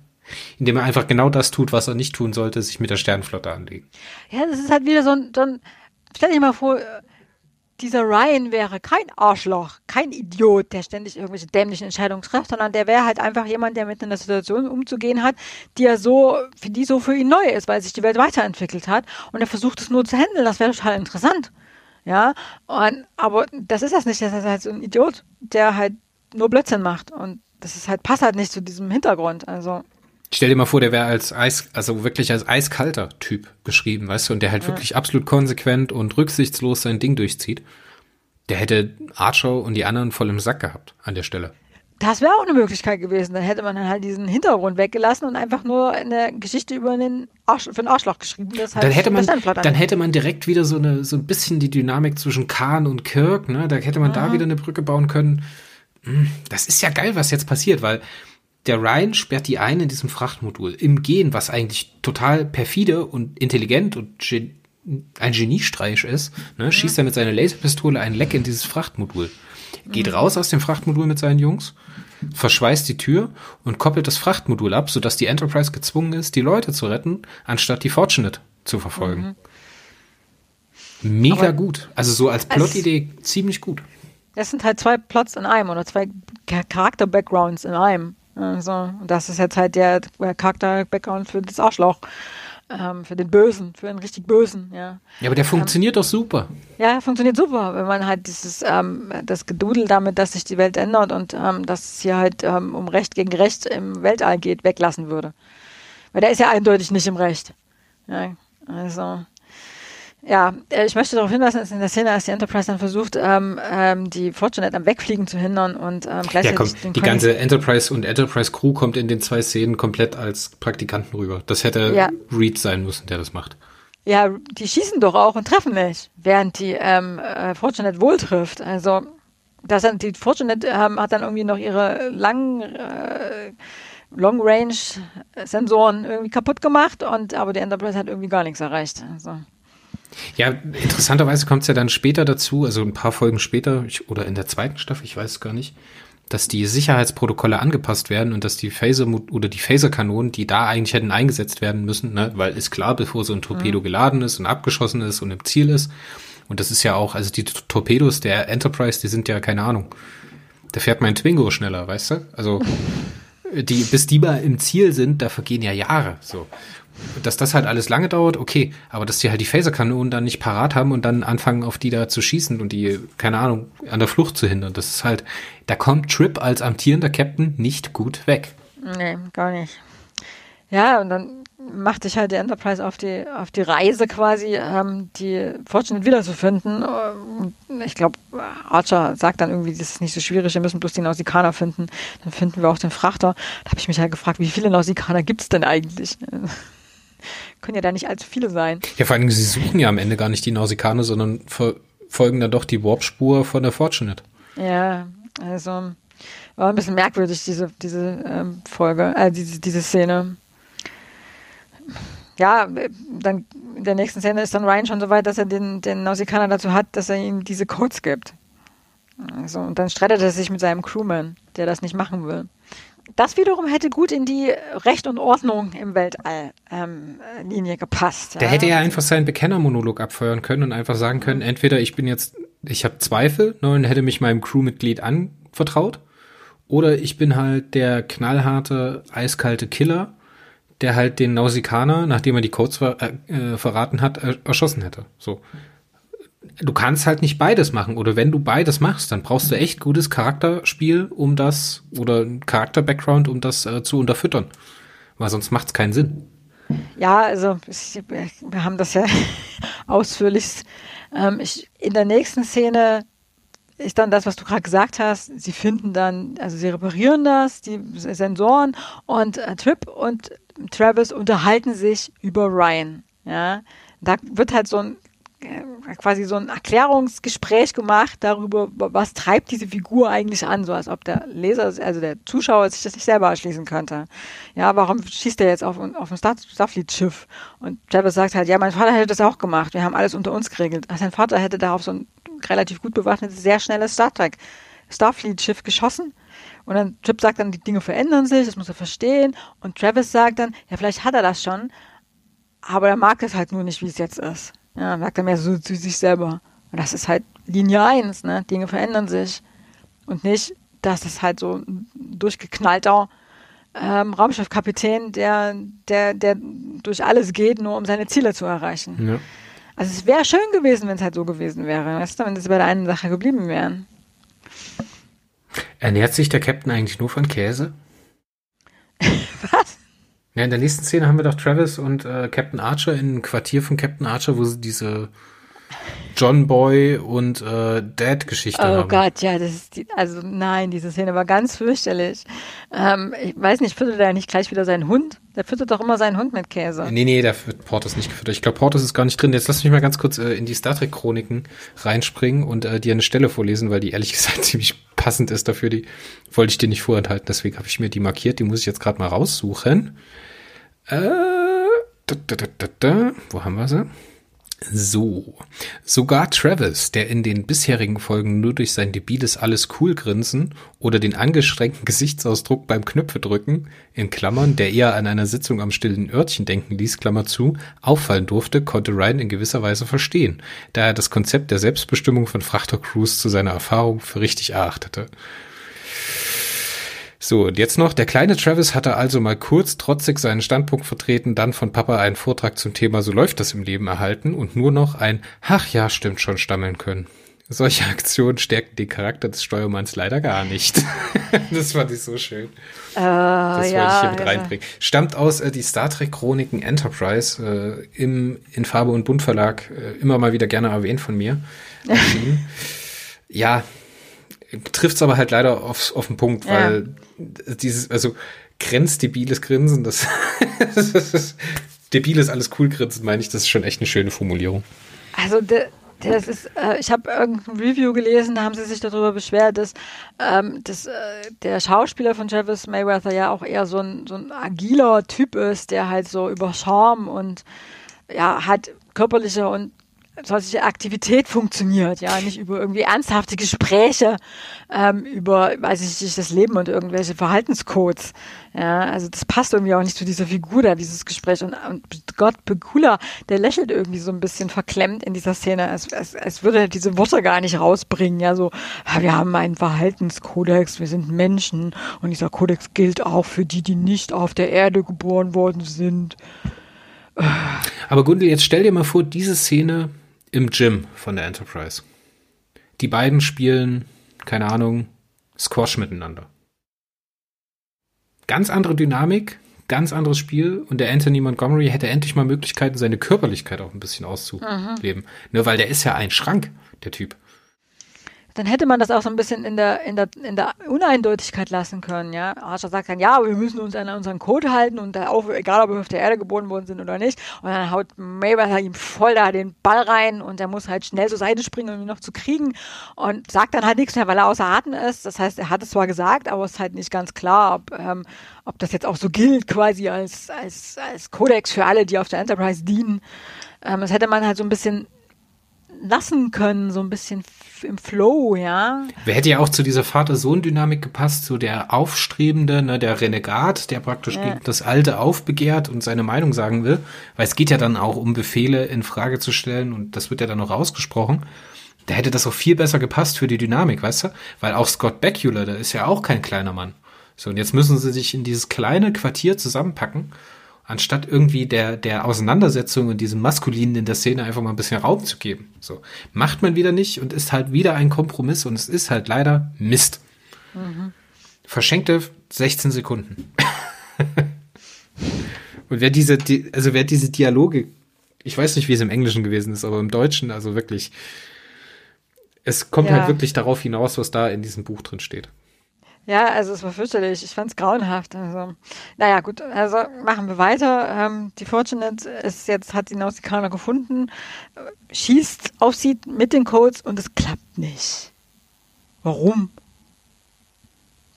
Speaker 2: indem er einfach genau das tut, was er nicht tun sollte, sich mit der Sternflotte anlegen.
Speaker 3: Ja, das ist halt wieder so ein, so ein stell dir mal vor, dieser Ryan wäre kein Arschloch, kein Idiot, der ständig irgendwelche dämlichen Entscheidungen trifft, sondern der wäre halt einfach jemand, der mit einer Situation umzugehen hat, die er so, für die so für ihn neu ist, weil sich die Welt weiterentwickelt hat und er versucht es nur zu handeln. Das wäre total interessant. Ja, und, aber das ist das nicht. Das ist halt so ein Idiot, der halt nur Blödsinn macht und das ist halt, passt halt nicht zu diesem Hintergrund. Also.
Speaker 2: Stell dir mal vor, der wäre als Eis, also wirklich als eiskalter Typ geschrieben, weißt du, und der halt ja. wirklich absolut konsequent und rücksichtslos sein Ding durchzieht. Der hätte Archer und die anderen voll im Sack gehabt an der Stelle.
Speaker 3: Das wäre auch eine Möglichkeit gewesen. Dann hätte man dann halt diesen Hintergrund weggelassen und einfach nur eine Geschichte über einen Arsch, für ein Arschloch geschrieben.
Speaker 2: Das halt dann hätte man, dann hätte man direkt wieder so eine, so ein bisschen die Dynamik zwischen Khan und Kirk, ne? Da hätte man Aha. da wieder eine Brücke bauen können. Hm, das ist ja geil, was jetzt passiert, weil der Ryan sperrt die ein in diesem Frachtmodul. Im Gehen, was eigentlich total perfide und intelligent und gen ein Geniestreich ist, ne, schießt er mit seiner Laserpistole ein Leck in dieses Frachtmodul. Geht mhm. raus aus dem Frachtmodul mit seinen Jungs, verschweißt die Tür und koppelt das Frachtmodul ab, sodass die Enterprise gezwungen ist, die Leute zu retten, anstatt die Fortunate zu verfolgen. Mhm. Mega Aber gut. Also so als Plotidee ziemlich gut.
Speaker 3: Das sind halt zwei Plots in einem oder zwei Charakter-Backgrounds in einem. Also, das ist jetzt halt der Charakter-Background für das Arschloch. Ähm, für den Bösen, für den richtig Bösen, ja.
Speaker 2: Ja, aber der funktioniert ähm, doch super.
Speaker 3: Ja, funktioniert super, wenn man halt dieses, ähm, das Gedudel damit, dass sich die Welt ändert und ähm, dass es hier halt ähm, um Recht gegen Recht im Weltall geht, weglassen würde. Weil der ist ja eindeutig nicht im Recht. Ja, also, ja, äh, ich möchte darauf hinweisen, dass in der Szene, als die Enterprise dann versucht, ähm, ähm, die Fortunate am Wegfliegen zu hindern und ähm, gleichzeitig ja,
Speaker 2: komm, die ganze Enterprise und Enterprise Crew kommt in den zwei Szenen komplett als Praktikanten rüber. Das hätte ja. Reed sein müssen, der das macht.
Speaker 3: Ja, die schießen doch auch und treffen nicht, während die ähm, äh, Fortunate wohl trifft. Also das die Fortunate ähm, hat dann irgendwie noch ihre langen äh, Long Range Sensoren irgendwie kaputt gemacht und aber die Enterprise hat irgendwie gar nichts erreicht. Also
Speaker 2: ja, interessanterweise kommt es ja dann später dazu, also ein paar Folgen später ich, oder in der zweiten Staffel, ich weiß es gar nicht, dass die Sicherheitsprotokolle angepasst werden und dass die Phaser oder die Phaserkanonen, die da eigentlich hätten eingesetzt werden müssen, ne, weil ist klar, bevor so ein Torpedo mhm. geladen ist und abgeschossen ist und im Ziel ist. Und das ist ja auch, also die Torpedos der Enterprise, die sind ja keine Ahnung. Da fährt mein Twingo schneller, weißt du? Also die, bis die mal im Ziel sind, da vergehen ja Jahre. So dass das halt alles lange dauert, okay, aber dass die halt die Phaserkanonen dann nicht parat haben und dann anfangen, auf die da zu schießen und die, keine Ahnung, an der Flucht zu hindern, das ist halt, da kommt Trip als amtierender Captain nicht gut weg.
Speaker 3: Nee, gar nicht. Ja, und dann macht sich halt die Enterprise auf die, auf die Reise quasi, ähm, die Fortune wiederzufinden. Ich glaube, Archer sagt dann irgendwie, das ist nicht so schwierig, wir müssen bloß die Nausikaner finden. Dann finden wir auch den Frachter. Da habe ich mich halt gefragt, wie viele Nausikaner gibt es denn eigentlich? Können ja da nicht allzu viele sein.
Speaker 2: Ja, vor allem, sie suchen ja am Ende gar nicht die Nausikaner, sondern folgen dann doch die Warp-Spur von der Fortunate.
Speaker 3: Ja, also war ein bisschen merkwürdig, diese, diese ähm, Folge, äh, diese, diese Szene. Ja, dann in der nächsten Szene ist dann Ryan schon so weit, dass er den, den Nausikaner dazu hat, dass er ihm diese Codes gibt. Also, und dann streitet er sich mit seinem Crewman, der das nicht machen will. Das wiederum hätte gut in die Recht und Ordnung im Weltall ähm, Linie gepasst.
Speaker 2: Ja. Der hätte ja einfach seinen Bekennermonolog abfeuern können und einfach sagen können, entweder ich bin jetzt, ich habe Zweifel ne, und hätte mich meinem Crewmitglied anvertraut, oder ich bin halt der knallharte, eiskalte Killer, der halt den Nausikaner, nachdem er die Codes ver äh, verraten hat, er erschossen hätte. So. Du kannst halt nicht beides machen. Oder wenn du beides machst, dann brauchst du echt gutes Charakterspiel, um das, oder Charakter-Background, um das äh, zu unterfüttern. Weil sonst macht es keinen Sinn.
Speaker 3: Ja, also wir haben das ja ausführlich. Ähm, ich, in der nächsten Szene ist dann das, was du gerade gesagt hast. Sie finden dann, also sie reparieren das, die Sensoren und äh, Trip und Travis unterhalten sich über Ryan. Ja, da wird halt so ein quasi so ein Erklärungsgespräch gemacht darüber, was treibt diese Figur eigentlich an, so als ob der Leser, also der Zuschauer sich das nicht selber erschließen könnte. Ja, warum schießt er jetzt auf, auf ein Starfleet-Schiff? Und Travis sagt halt, ja, mein Vater hätte das auch gemacht, wir haben alles unter uns geregelt. Also sein Vater hätte darauf so ein relativ gut bewaffnetes, sehr schnelles Star Trek Starfleet-Schiff geschossen. Und dann Trip sagt dann, die Dinge verändern sich, das muss er verstehen. Und Travis sagt dann, ja, vielleicht hat er das schon, aber er mag es halt nur nicht, wie es jetzt ist. Ja, sagt er mehr so zu sich selber. Und das ist halt Linie 1, ne? Dinge verändern sich. Und nicht, dass es halt so ein durchgeknallter ähm, Raumschiffkapitän, der, der, der durch alles geht, nur um seine Ziele zu erreichen. Ja. Also es wäre schön gewesen, wenn es halt so gewesen wäre, weißt du, wenn es bei der einen Sache geblieben wären.
Speaker 2: Ernährt sich der Captain eigentlich nur von Käse? Was? Ja, in der nächsten Szene haben wir doch Travis und äh, Captain Archer in einem Quartier von Captain Archer, wo sie diese John Boy und äh, Dad-Geschichte
Speaker 3: oh
Speaker 2: haben.
Speaker 3: Oh Gott, ja, das ist die, also nein, diese Szene war ganz fürchterlich. Ähm, ich weiß nicht, füttert er nicht gleich wieder seinen Hund? Der füttert doch immer seinen Hund mit Käse.
Speaker 2: Nee, nee, da wird Portos nicht gefüttert. Ich glaube, Portos ist gar nicht drin. Jetzt lass mich mal ganz kurz äh, in die Star Trek-Chroniken reinspringen und äh, dir eine Stelle vorlesen, weil die ehrlich gesagt ziemlich passend ist dafür. Die wollte ich dir nicht vorenthalten, deswegen habe ich mir die markiert. Die muss ich jetzt gerade mal raussuchen. Äh, da, da, da, da, Wo haben wir sie? So. Sogar Travis, der in den bisherigen Folgen nur durch sein debiles alles cool Grinsen oder den angestrengten Gesichtsausdruck beim Knöpfe drücken, in Klammern, der eher an einer Sitzung am stillen Örtchen denken ließ, Klammer zu, auffallen durfte, konnte Ryan in gewisser Weise verstehen, da er das Konzept der Selbstbestimmung von Frachtercrews zu seiner Erfahrung für richtig erachtete. So, und jetzt noch, der kleine Travis hatte also mal kurz trotzig seinen Standpunkt vertreten, dann von Papa einen Vortrag zum Thema So läuft das im Leben erhalten und nur noch ein Ach ja, stimmt schon stammeln können. Solche Aktionen stärken den Charakter des Steuermanns leider gar nicht. das fand ich so schön.
Speaker 3: Uh, das ja, wollte ich hier
Speaker 2: mit reinbringen. Stammt aus äh, die Star Trek Chroniken Enterprise äh, im in Farbe und Bunt Verlag äh, immer mal wieder gerne erwähnt von mir. ja, trifft es aber halt leider auf, auf den Punkt, weil ja. dieses, also grenzdebiles Grinsen, das, das ist, debiles alles cool Grinsen, meine ich, das ist schon echt eine schöne Formulierung.
Speaker 3: Also de, das ist, äh, ich habe irgendein Review gelesen, da haben sie sich darüber beschwert, dass, ähm, dass äh, der Schauspieler von Travis Mayweather ja auch eher so ein, so ein agiler Typ ist, der halt so über Charme und ja, hat körperliche und solche Aktivität funktioniert, ja, nicht über irgendwie ernsthafte Gespräche ähm, über, weiß ich nicht, das Leben und irgendwelche Verhaltenscodes. Ja, also das passt irgendwie auch nicht zu dieser Figur da, dieses Gespräch. Und, und Gott, Pekula, der lächelt irgendwie so ein bisschen verklemmt in dieser Szene, als, als, als würde diese Worte gar nicht rausbringen. Ja, so, ja, wir haben einen Verhaltenskodex, wir sind Menschen und dieser Kodex gilt auch für die, die nicht auf der Erde geboren worden sind.
Speaker 2: Aber Gundel, jetzt stell dir mal vor, diese Szene im Gym von der Enterprise. Die beiden spielen, keine Ahnung, Squash miteinander. Ganz andere Dynamik, ganz anderes Spiel und der Anthony Montgomery hätte endlich mal Möglichkeiten, seine Körperlichkeit auch ein bisschen auszuleben. Mhm. Ne, weil der ist ja ein Schrank, der Typ
Speaker 3: dann hätte man das auch so ein bisschen in der, in der, in der Uneindeutigkeit lassen können, ja. Archer sagt dann, ja, wir müssen uns an unseren Code halten und auch, egal ob wir auf der Erde geboren worden sind oder nicht. Und dann haut Mayweather ihm voll da den Ball rein und er muss halt schnell zur Seite springen, um ihn noch zu kriegen und sagt dann halt nichts mehr, weil er außer Atem ist. Das heißt, er hat es zwar gesagt, aber es ist halt nicht ganz klar, ob, ähm, ob das jetzt auch so gilt, quasi als, als, als Kodex für alle, die auf der Enterprise dienen. Ähm, das hätte man halt so ein bisschen lassen können, so ein bisschen im Flow, ja.
Speaker 2: Wer hätte ja auch zu dieser Vater-Sohn-Dynamik gepasst, so der Aufstrebende, ne, der Renegat, der praktisch ja. das Alte aufbegehrt und seine Meinung sagen will, weil es geht ja dann auch um Befehle in Frage zu stellen und das wird ja dann noch ausgesprochen. Da hätte das auch viel besser gepasst für die Dynamik, weißt du? Weil auch Scott Bakula, der ist ja auch kein kleiner Mann. So, und jetzt müssen sie sich in dieses kleine Quartier zusammenpacken anstatt irgendwie der, der Auseinandersetzung und diesem Maskulinen in der Szene einfach mal ein bisschen Raum zu geben. So. Macht man wieder nicht und ist halt wieder ein Kompromiss und es ist halt leider Mist. Mhm. Verschenkte 16 Sekunden. und wer diese, die, also wer diese Dialoge, ich weiß nicht, wie es im Englischen gewesen ist, aber im Deutschen, also wirklich, es kommt ja. halt wirklich darauf hinaus, was da in diesem Buch drin steht.
Speaker 3: Ja, also es war fürchterlich. Ich fand es grauenhaft. Also, naja, gut, also machen wir weiter. Ähm, die Fortunate ist jetzt, hat die Nausikaner gefunden, schießt auf sie mit den Codes und es klappt nicht. Warum?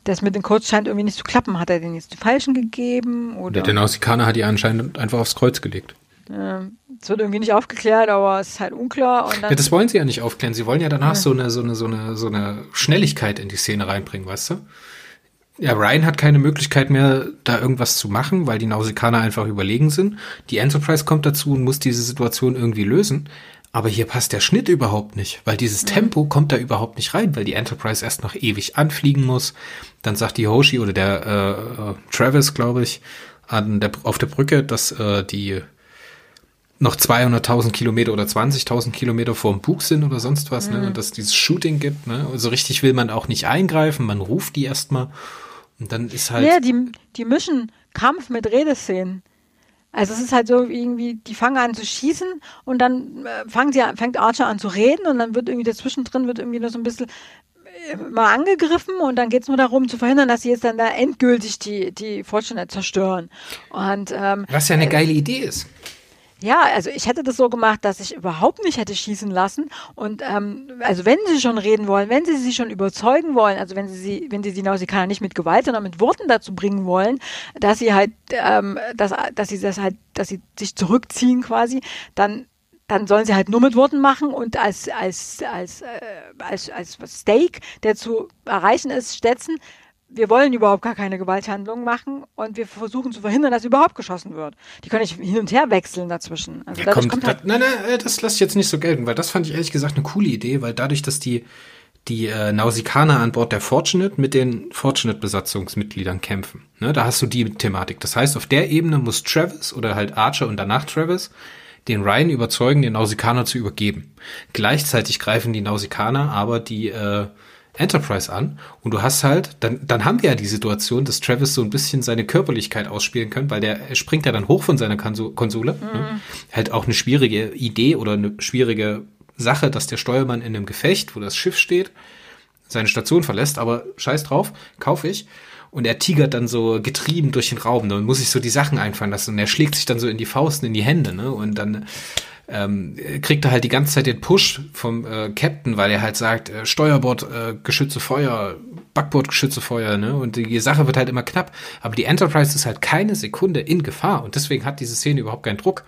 Speaker 3: Das mit den Codes scheint irgendwie nicht zu klappen. Hat er den jetzt die falschen gegeben? Oder?
Speaker 2: Der Nausikaner hat die anscheinend einfach aufs Kreuz gelegt.
Speaker 3: Ähm, es wird irgendwie nicht aufgeklärt, aber es ist halt unklar.
Speaker 2: ja, das wollen sie ja nicht aufklären. Sie wollen ja danach so eine, so eine, so eine, so eine Schnelligkeit in die Szene reinbringen, weißt du? Ja, Ryan hat keine Möglichkeit mehr, da irgendwas zu machen, weil die Nausikaner einfach überlegen sind. Die Enterprise kommt dazu und muss diese Situation irgendwie lösen. Aber hier passt der Schnitt überhaupt nicht, weil dieses. Tempo kommt da überhaupt nicht rein, weil die Enterprise erst noch ewig anfliegen muss. Dann sagt die Hoshi oder der äh, äh Travis, glaube ich, an der, auf der Brücke, dass äh, die noch 200.000 Kilometer oder 20.000 Kilometer vorm Bug sind oder sonst was, ne? mhm. ne? Und dass dieses Shooting gibt, ne? Also richtig will man auch nicht eingreifen, man ruft die erstmal und dann ist halt.
Speaker 3: Ja, die, die mischen Kampf mit Redeszenen. Also es ist halt so irgendwie, die fangen an zu schießen und dann äh, fangen sie, fängt Archer an zu reden und dann wird irgendwie dazwischen drin wird irgendwie nur so ein bisschen äh, mal angegriffen und dann geht es nur darum zu verhindern, dass sie jetzt dann da endgültig die, die Fortune zerstören. Und, ähm,
Speaker 2: Was ja eine geile Idee ist.
Speaker 3: Ja, also ich hätte das so gemacht, dass ich überhaupt nicht hätte schießen lassen. Und ähm, also wenn sie schon reden wollen, wenn sie sie schon überzeugen wollen, also wenn sie sie, wenn sie die Nausikaner nicht mit Gewalt, sondern mit Worten dazu bringen wollen, dass sie halt, ähm, dass, dass sie das halt, dass sie sich zurückziehen quasi, dann dann sollen sie halt nur mit Worten machen und als als als äh, als als Steak, der zu erreichen ist, setzen wir wollen überhaupt gar keine Gewalthandlungen machen und wir versuchen zu verhindern, dass überhaupt geschossen wird. Die können nicht hin und her wechseln dazwischen.
Speaker 2: Also ja, kommt, kommt halt nein, nein, äh, das lasse ich jetzt nicht so gelten, weil das fand ich ehrlich gesagt eine coole Idee, weil dadurch, dass die die äh, Nausikaner an Bord der Fortunate mit den Fortunate-Besatzungsmitgliedern kämpfen. Ne, da hast du die Thematik. Das heißt, auf der Ebene muss Travis oder halt Archer und danach Travis den Ryan überzeugen, den Nausikaner zu übergeben. Gleichzeitig greifen die Nausikaner aber die äh, Enterprise an und du hast halt, dann, dann haben wir ja die Situation, dass Travis so ein bisschen seine Körperlichkeit ausspielen kann, weil der springt ja dann hoch von seiner Konsole. Mhm. Ne? Halt auch eine schwierige Idee oder eine schwierige Sache, dass der Steuermann in einem Gefecht, wo das Schiff steht, seine Station verlässt, aber scheiß drauf, kaufe ich. Und er tigert dann so getrieben durch den Raum, dann muss ich so die Sachen einfallen lassen und er schlägt sich dann so in die Fausten, in die Hände, ne? Und dann ähm, kriegt er halt die ganze Zeit den Push vom äh, Captain, weil er halt sagt, äh, Steuerbord, äh, Geschütze Feuer, Backbord, Geschütze Feuer, ne? Und die Sache wird halt immer knapp. Aber die Enterprise ist halt keine Sekunde in Gefahr und deswegen hat diese Szene überhaupt keinen Druck.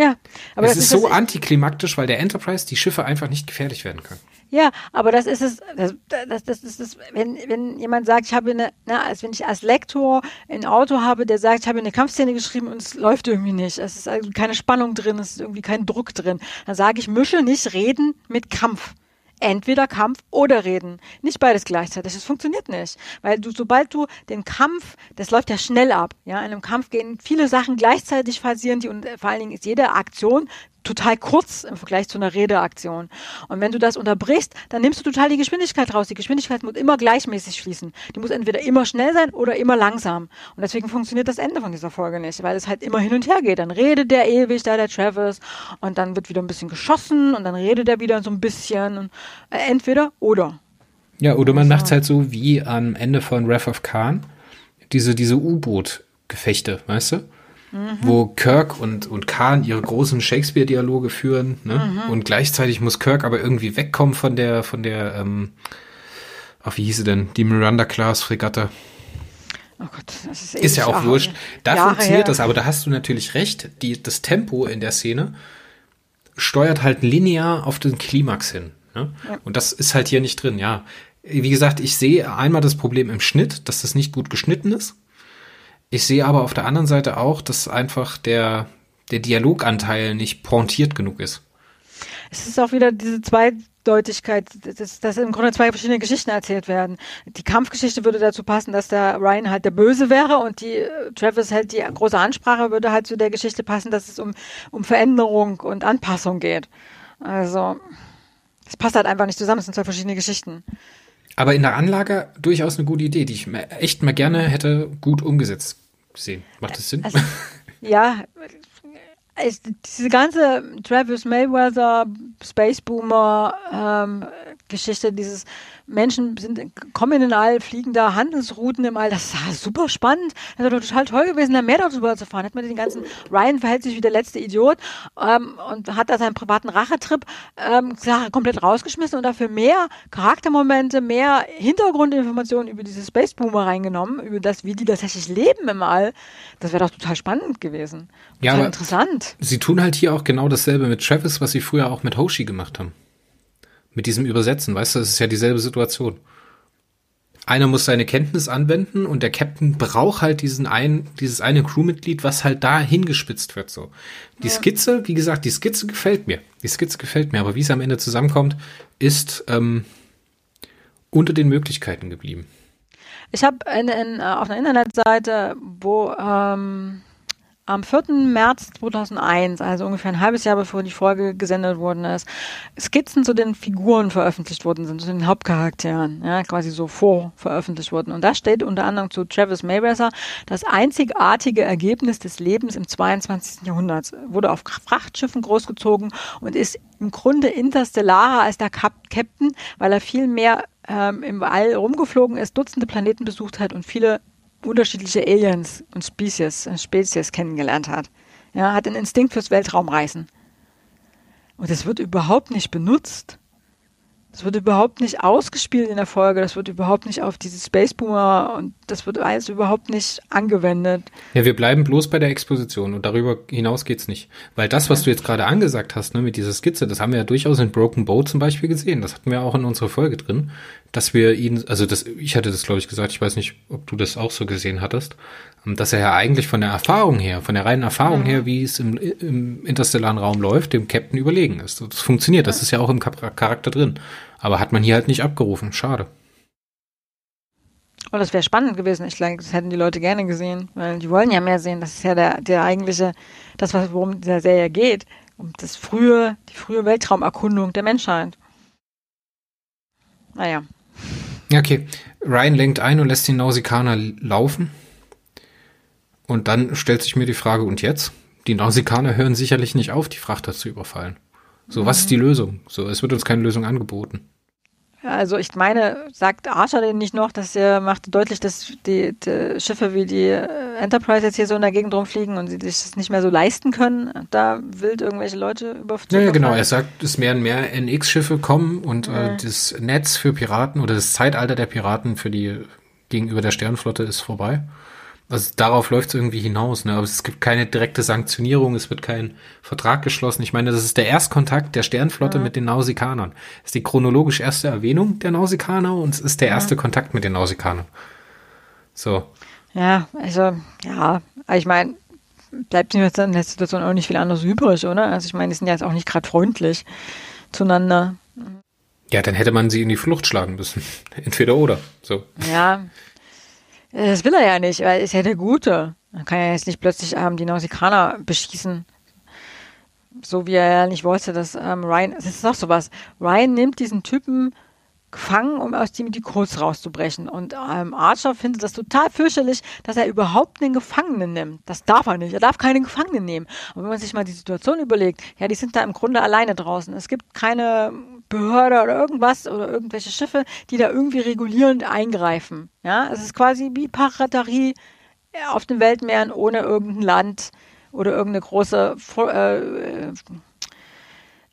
Speaker 3: Ja,
Speaker 2: aber es ist, ist so antiklimaktisch, weil der Enterprise die Schiffe einfach nicht gefährlich werden können.
Speaker 3: Ja, aber das ist es, das, das, das ist es, wenn, wenn jemand sagt, ich habe eine, na, als wenn ich als Lektor ein Autor habe, der sagt, ich habe eine Kampfszene geschrieben und es läuft irgendwie nicht. Es ist also keine Spannung drin, es ist irgendwie kein Druck drin. Dann sage ich, mische nicht Reden mit Kampf entweder Kampf oder Reden. Nicht beides gleichzeitig. Das funktioniert nicht. Weil du, sobald du den Kampf, das läuft ja schnell ab. Ja, in einem Kampf gehen viele Sachen gleichzeitig passieren die und vor allen Dingen ist jede Aktion total kurz im Vergleich zu einer Redeaktion. Und wenn du das unterbrichst, dann nimmst du total die Geschwindigkeit raus. Die Geschwindigkeit muss immer gleichmäßig fließen. Die muss entweder immer schnell sein oder immer langsam. Und deswegen funktioniert das Ende von dieser Folge nicht, weil es halt immer hin und her geht. Dann redet der ewig, da der Travis, und dann wird wieder ein bisschen geschossen und dann redet er wieder so ein bisschen. Und, äh, entweder oder.
Speaker 2: Ja, oder man also. macht es halt so wie am Ende von Wrath of Khan, diese, diese U-Boot-Gefechte, weißt du? Mhm. wo Kirk und, und Khan ihre großen Shakespeare-Dialoge führen. Ne? Mhm. Und gleichzeitig muss Kirk aber irgendwie wegkommen von der, von der, ähm, ach, wie hieß sie denn? Die Miranda-Class-Fregatte. Oh Gott, das ist, ist ja auch wurscht. Da Jahre funktioniert her. das, aber da hast du natürlich recht. Die, das Tempo in der Szene steuert halt linear auf den Klimax hin. Ne? Ja. Und das ist halt hier nicht drin, ja. Wie gesagt, ich sehe einmal das Problem im Schnitt, dass das nicht gut geschnitten ist. Ich sehe aber auf der anderen Seite auch, dass einfach der, der Dialoganteil nicht pointiert genug ist.
Speaker 3: Es ist auch wieder diese zwei Zweideutigkeit, dass, dass im Grunde zwei verschiedene Geschichten erzählt werden. Die Kampfgeschichte würde dazu passen, dass der Ryan halt der Böse wäre und die äh, Travis halt die große Ansprache würde halt zu der Geschichte passen, dass es um, um Veränderung und Anpassung geht. Also, es passt halt einfach nicht zusammen, es sind zwei verschiedene Geschichten.
Speaker 2: Aber in der Anlage durchaus eine gute Idee, die ich echt mal gerne hätte gut umgesetzt sehen. Macht das Sinn?
Speaker 3: Also, ja, ist diese ganze Travis Mayweather, Space Boomer ähm, Geschichte, dieses Menschen sind, kommen in den All, fliegen da Handelsrouten im All, das war super spannend. Das wäre total toll gewesen, da mehr darüber zu fahren. Hat man den ganzen, Ryan verhält sich wie der letzte Idiot ähm, und hat da seinen privaten Rachetrip ähm, komplett rausgeschmissen und dafür mehr Charaktermomente, mehr Hintergrundinformationen über diese Space Boomer reingenommen, über das, wie die tatsächlich leben im All. Das wäre doch total spannend gewesen.
Speaker 2: Total ja, interessant. Sie tun halt hier auch genau dasselbe mit Travis, was sie früher auch mit Hoshi gemacht haben. Mit diesem Übersetzen, weißt du, das ist ja dieselbe Situation. Einer muss seine Kenntnis anwenden und der Captain braucht halt diesen einen, dieses eine Crewmitglied, was halt da hingespitzt wird, so. Die ja. Skizze, wie gesagt, die Skizze gefällt mir. Die Skizze gefällt mir, aber wie es am Ende zusammenkommt, ist ähm, unter den Möglichkeiten geblieben.
Speaker 3: Ich habe in, in, auf einer Internetseite, wo ähm, am 4. März 2001, also ungefähr ein halbes Jahr bevor die Folge gesendet worden ist, Skizzen zu den Figuren veröffentlicht worden sind, zu den Hauptcharakteren, ja, quasi so vorveröffentlicht wurden. Und da steht unter anderem zu Travis Mayweather, das einzigartige Ergebnis des Lebens im 22. Jahrhundert. Wurde auf Frachtschiffen großgezogen und ist im Grunde interstellarer als der Captain, weil er viel mehr ähm, im All rumgeflogen ist, Dutzende Planeten besucht hat und viele unterschiedliche Aliens und Species, Spezies kennengelernt hat. Ja, hat einen Instinkt fürs Weltraumreisen. Und das wird überhaupt nicht benutzt. Das wird überhaupt nicht ausgespielt in der Folge, das wird überhaupt nicht auf diese Space Boomer und das wird alles überhaupt nicht angewendet.
Speaker 2: Ja, wir bleiben bloß bei der Exposition und darüber hinaus geht's nicht. Weil das, was du jetzt gerade angesagt hast, ne, mit dieser Skizze, das haben wir ja durchaus in Broken Boat zum Beispiel gesehen. Das hatten wir auch in unserer Folge drin, dass wir ihn, also das, ich hatte das glaube ich gesagt, ich weiß nicht, ob du das auch so gesehen hattest, dass er ja eigentlich von der Erfahrung her, von der reinen Erfahrung mhm. her, wie es im, im interstellaren Raum läuft, dem Captain überlegen ist. Das funktioniert, das ist ja auch im Charakter drin. Aber hat man hier halt nicht abgerufen. Schade.
Speaker 3: Oh, das wäre spannend gewesen. Ich glaube, das hätten die Leute gerne gesehen, weil die wollen ja mehr sehen. Das ist ja der, der eigentliche, das, worum dieser Serie geht. Um das frühe, die frühe Weltraumerkundung der Menschheit. Naja.
Speaker 2: Okay. Ryan lenkt ein und lässt die Nausikaner laufen. Und dann stellt sich mir die Frage, und jetzt? Die Nausikaner hören sicherlich nicht auf, die Frachter zu überfallen. So, was ist die Lösung? So, es wird uns keine Lösung angeboten.
Speaker 3: Also ich meine, sagt Archer denn nicht noch, dass er macht deutlich, dass die, die, Schiffe wie die Enterprise jetzt hier so in der Gegend rumfliegen und sie sich das nicht mehr so leisten können, da wild irgendwelche Leute überfliegen.
Speaker 2: Ja, genau. Er sagt, es werden mehr NX-Schiffe kommen und mhm. äh, das Netz für Piraten oder das Zeitalter der Piraten für die gegenüber der Sternflotte ist vorbei. Also darauf läuft es irgendwie hinaus, ne? Aber es gibt keine direkte Sanktionierung, es wird kein Vertrag geschlossen. Ich meine, das ist der Erstkontakt der Sternflotte ja. mit den Nausikanern. Das ist die chronologisch erste Erwähnung der Nausikaner und es ist der erste ja. Kontakt mit den Nausikanern. So.
Speaker 3: Ja, also, ja, ich meine, bleibt mir jetzt in der Situation auch nicht viel anderes übrig, oder? Also ich meine, die sind ja jetzt auch nicht gerade freundlich zueinander.
Speaker 2: Ja, dann hätte man sie in die Flucht schlagen müssen. Entweder oder. So.
Speaker 3: Ja, das will er ja nicht, weil er ist ja der Gute. Man kann ja jetzt nicht plötzlich ähm, die Nausikaner beschießen. So wie er ja nicht wollte, dass ähm, Ryan, das ist doch sowas. Ryan nimmt diesen Typen gefangen, um aus dem die Codes rauszubrechen. Und ähm, Archer findet das total fürchterlich, dass er überhaupt einen Gefangenen nimmt. Das darf er nicht. Er darf keine Gefangenen nehmen. Und wenn man sich mal die Situation überlegt, ja, die sind da im Grunde alleine draußen. Es gibt keine Behörde oder irgendwas oder irgendwelche Schiffe, die da irgendwie regulierend eingreifen. Ja, es ist quasi wie Piraterie auf den Weltmeeren ohne irgendein Land oder irgendeine große äh,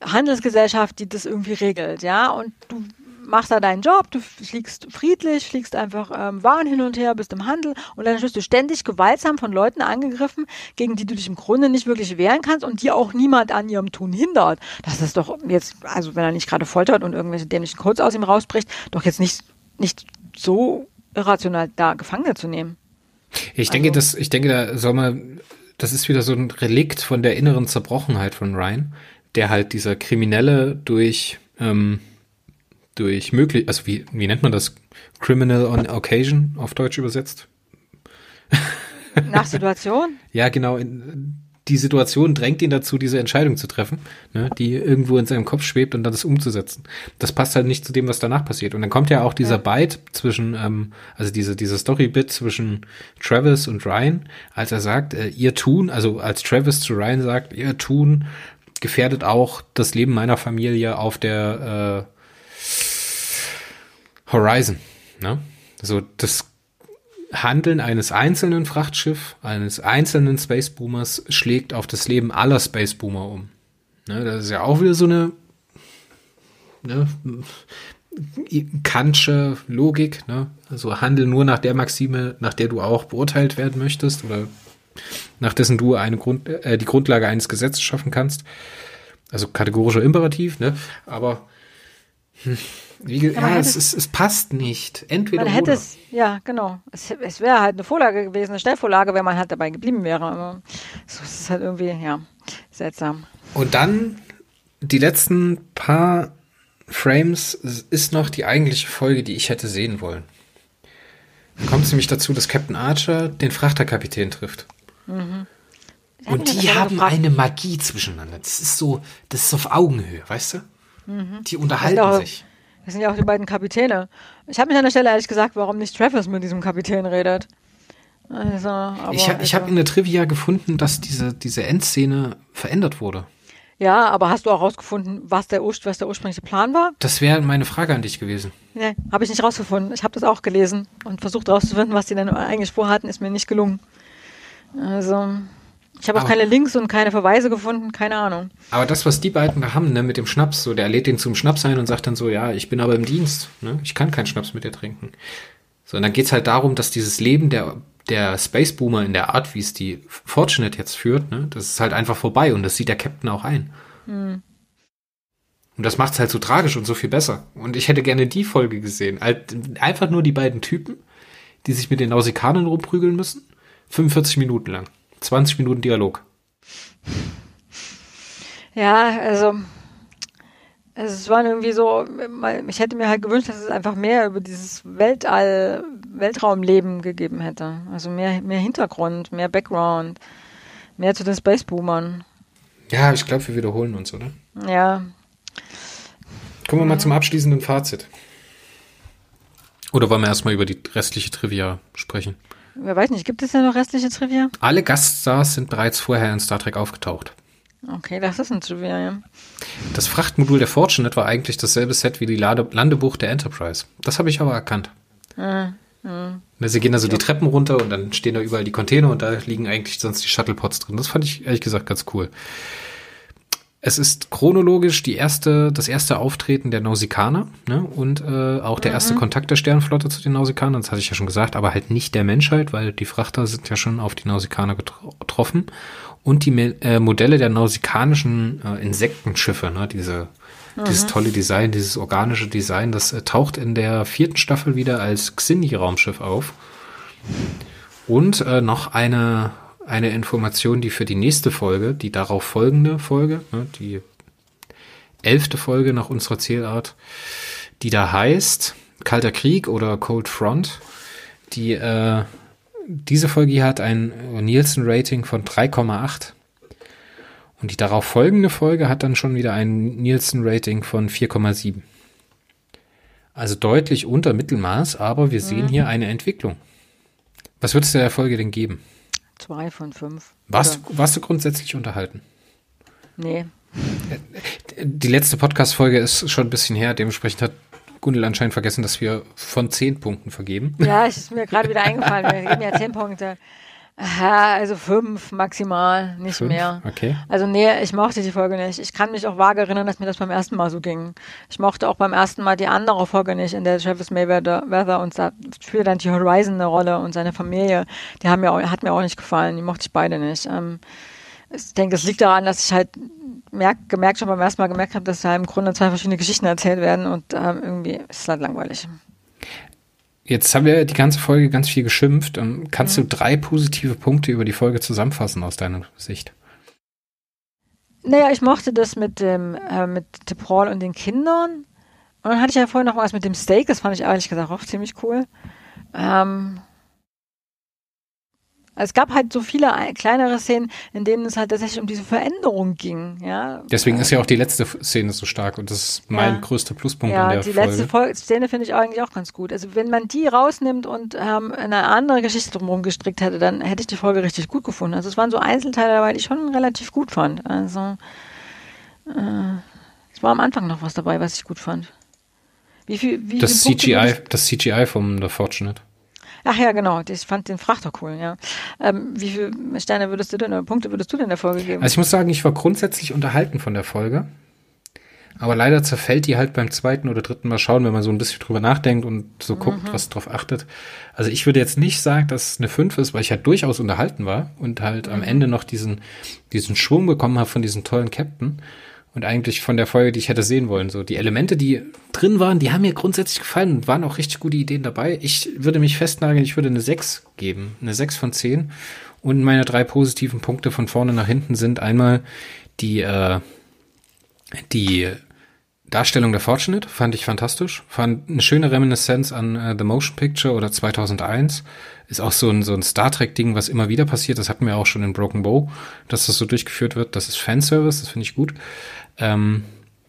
Speaker 3: Handelsgesellschaft, die das irgendwie regelt. Ja, und du machst da deinen Job, du fliegst friedlich, fliegst einfach ähm, Waren hin und her, bist im Handel und dann wirst du ständig gewaltsam von Leuten angegriffen, gegen die du dich im Grunde nicht wirklich wehren kannst und die auch niemand an ihrem Tun hindert. Das ist doch jetzt, also wenn er nicht gerade foltert und irgendwelche dämlichen Codes aus ihm rausbricht, doch jetzt nicht, nicht so irrational da Gefangene zu nehmen.
Speaker 2: Ich denke, also, das, ich denke, da soll man, das ist wieder so ein Relikt von der inneren Zerbrochenheit von Ryan, der halt dieser Kriminelle durch ähm, durch möglich, also wie, wie nennt man das? Criminal on Occasion auf Deutsch übersetzt?
Speaker 3: Nach Situation?
Speaker 2: ja, genau. In, die Situation drängt ihn dazu, diese Entscheidung zu treffen, ne, die irgendwo in seinem Kopf schwebt und dann das umzusetzen. Das passt halt nicht zu dem, was danach passiert. Und dann kommt ja auch dieser ja. Bite zwischen, ähm, also diese, dieser Story-Bit zwischen Travis und Ryan, als er sagt, äh, ihr tun, also als Travis zu Ryan sagt, ihr tun gefährdet auch das Leben meiner Familie auf der äh, Horizon. Ne? Also das Handeln eines einzelnen Frachtschiff, eines einzelnen Space Boomers schlägt auf das Leben aller Space Boomer um. Ne, das ist ja auch wieder so eine ne, kantsche Logik. Ne? Also handel nur nach der Maxime, nach der du auch beurteilt werden möchtest oder nach dessen du eine Grund, äh, die Grundlage eines Gesetzes schaffen kannst. Also kategorischer Imperativ, ne? Aber hm, wie, ja, ja es, es, es, passt nicht. Entweder
Speaker 3: man hätte oder. es, ja, genau. Es, es wäre halt eine Vorlage gewesen, eine Stellvorlage, wenn man halt dabei geblieben wäre. Aber so ist es halt irgendwie, ja, seltsam.
Speaker 2: Und dann die letzten paar Frames ist noch die eigentliche Folge, die ich hätte sehen wollen. Dann kommt es nämlich dazu, dass Captain Archer den Frachterkapitän trifft. Mhm. Und die haben eine Magie zwischeneinander. Das ist so, das ist auf Augenhöhe, weißt du? Mhm. Die unterhalten
Speaker 3: auch,
Speaker 2: sich.
Speaker 3: Das sind ja auch die beiden Kapitäne. Ich habe mich an der Stelle ehrlich gesagt, warum nicht Travis mit diesem Kapitän redet.
Speaker 2: Also, aber, ich habe also. in der Trivia gefunden, dass diese, diese Endszene verändert wurde.
Speaker 3: Ja, aber hast du auch rausgefunden, was der, was der ursprüngliche Plan war?
Speaker 2: Das wäre meine Frage an dich gewesen.
Speaker 3: Nee, habe ich nicht rausgefunden. Ich habe das auch gelesen und versucht rauszufinden, was die denn eigentlich vorhatten, ist mir nicht gelungen. Also, ich habe auch keine Links und keine Verweise gefunden, keine Ahnung.
Speaker 2: Aber das, was die beiden da haben, ne, mit dem Schnaps, so, der lädt den zum Schnaps ein und sagt dann so, ja, ich bin aber im Dienst, ne? Ich kann keinen Schnaps mit dir trinken. So, und dann geht's halt darum, dass dieses Leben der, der Space Boomer in der Art, wie es die Fortunate jetzt führt, ne, das ist halt einfach vorbei und das sieht der Captain auch ein. Hm. Und das macht's halt so tragisch und so viel besser. Und ich hätte gerne die Folge gesehen. Einfach nur die beiden Typen, die sich mit den Nausikanern rumprügeln müssen. 45 Minuten lang. 20 Minuten Dialog.
Speaker 3: Ja, also es war irgendwie so, ich hätte mir halt gewünscht, dass es einfach mehr über dieses Weltall, Weltraumleben gegeben hätte. Also mehr, mehr Hintergrund, mehr Background, mehr zu den Space Boomern.
Speaker 2: Ja, ich glaube, wir wiederholen uns, oder?
Speaker 3: Ja.
Speaker 2: Kommen wir mal zum abschließenden Fazit. Oder wollen wir erstmal über die restliche Trivia sprechen?
Speaker 3: Wer weiß nicht, gibt es ja noch restliche Trivia?
Speaker 2: Alle Gaststars sind bereits vorher in Star Trek aufgetaucht.
Speaker 3: Okay, das ist ein Trivia, ja.
Speaker 2: Das Frachtmodul der Fortunate war eigentlich dasselbe Set wie die Lade Landebucht der Enterprise. Das habe ich aber erkannt. Mhm. Mhm. Sie gehen also ja. die Treppen runter und dann stehen da überall die Container und da liegen eigentlich sonst die Shuttlepods drin. Das fand ich ehrlich gesagt ganz cool. Es ist chronologisch die erste, das erste Auftreten der Nausikaner ne? und äh, auch der erste mhm. Kontakt der Sternflotte zu den Nausikanern, das hatte ich ja schon gesagt, aber halt nicht der Menschheit, weil die Frachter sind ja schon auf die Nausikaner getroffen. Und die äh, Modelle der nausikanischen äh, Insektenschiffe, ne? Diese, mhm. dieses tolle Design, dieses organische Design, das äh, taucht in der vierten Staffel wieder als Xindi-Raumschiff auf. Und äh, noch eine eine Information, die für die nächste Folge, die darauf folgende Folge, ne, die elfte Folge nach unserer Zählart, die da heißt Kalter Krieg oder Cold Front, die äh, diese Folge hier hat ein Nielsen-Rating von 3,8 und die darauf folgende Folge hat dann schon wieder ein Nielsen-Rating von 4,7. Also deutlich unter Mittelmaß, aber wir sehen mhm. hier eine Entwicklung. Was würdest du der Folge denn geben?
Speaker 3: Zwei von fünf.
Speaker 2: Warst, du, warst du grundsätzlich unterhalten?
Speaker 3: Nee.
Speaker 2: Die letzte Podcast-Folge ist schon ein bisschen her, dementsprechend hat Gundel anscheinend vergessen, dass wir von zehn Punkten vergeben.
Speaker 3: Ja, ist mir gerade wieder eingefallen. Wir geben ja zehn Punkte. Aha, also fünf maximal, nicht fünf? mehr.
Speaker 2: Okay.
Speaker 3: Also nee, ich mochte die Folge nicht. Ich kann mich auch vage erinnern, dass mir das beim ersten Mal so ging. Ich mochte auch beim ersten Mal die andere Folge nicht, in der Travis Mayweather und da spielt dann die Horizon eine Rolle und seine Familie. Die haben mir auch, hat mir auch nicht gefallen. Die mochte ich beide nicht. Ähm, ich denke, es liegt daran, dass ich halt merk, gemerkt schon beim ersten Mal gemerkt habe, dass da im Grunde zwei verschiedene Geschichten erzählt werden und ähm, irgendwie ist es halt langweilig.
Speaker 2: Jetzt haben wir die ganze Folge ganz viel geschimpft. Kannst mhm. du drei positive Punkte über die Folge zusammenfassen aus deiner Sicht?
Speaker 3: Naja, ich mochte das mit dem, äh, mit Paul und den Kindern. Und dann hatte ich ja vorhin noch was mit dem Steak, das fand ich ehrlich gesagt auch ziemlich cool. Ähm, es gab halt so viele kleinere Szenen, in denen es halt tatsächlich um diese Veränderung ging. Ja.
Speaker 2: Deswegen ist ja auch die letzte Szene so stark und das ist mein ja. größter Pluspunkt
Speaker 3: ja,
Speaker 2: an der
Speaker 3: die
Speaker 2: Folge.
Speaker 3: letzte Fol Szene finde ich eigentlich auch ganz gut. Also wenn man die rausnimmt und ähm, eine andere Geschichte drumherum gestrickt hätte, dann hätte ich die Folge richtig gut gefunden. Also es waren so Einzelteile dabei, die ich schon relativ gut fand. Also äh, es war am Anfang noch was dabei, was ich gut fand.
Speaker 2: Wie viel, wie das CGI, das CGI vom The Fortunate.
Speaker 3: Ach ja, genau. Ich fand den Frachter cool, ja. Ähm, wie viele Sterne würdest du denn oder Punkte würdest du denn der Folge geben?
Speaker 2: Also ich muss sagen, ich war grundsätzlich unterhalten von der Folge. Aber leider zerfällt die halt beim zweiten oder dritten Mal schauen, wenn man so ein bisschen drüber nachdenkt und so mhm. guckt, was drauf achtet. Also ich würde jetzt nicht sagen, dass es eine 5 ist, weil ich halt durchaus unterhalten war und halt mhm. am Ende noch diesen, diesen Schwung bekommen habe von diesem tollen Captain und eigentlich von der Folge, die ich hätte sehen wollen. So die Elemente, die drin waren, die haben mir grundsätzlich gefallen und waren auch richtig gute Ideen dabei. Ich würde mich festnageln, ich würde eine 6 geben, eine 6 von 10. Und meine drei positiven Punkte von vorne nach hinten sind einmal die äh, die Darstellung der Fortunate fand ich fantastisch. Fand eine schöne Reminiszenz an äh, The Motion Picture oder 2001. Ist auch so ein, so ein Star Trek-Ding, was immer wieder passiert. Das hatten wir auch schon in Broken Bow, dass das so durchgeführt wird. Das ist Fanservice, das finde ich gut. Ähm,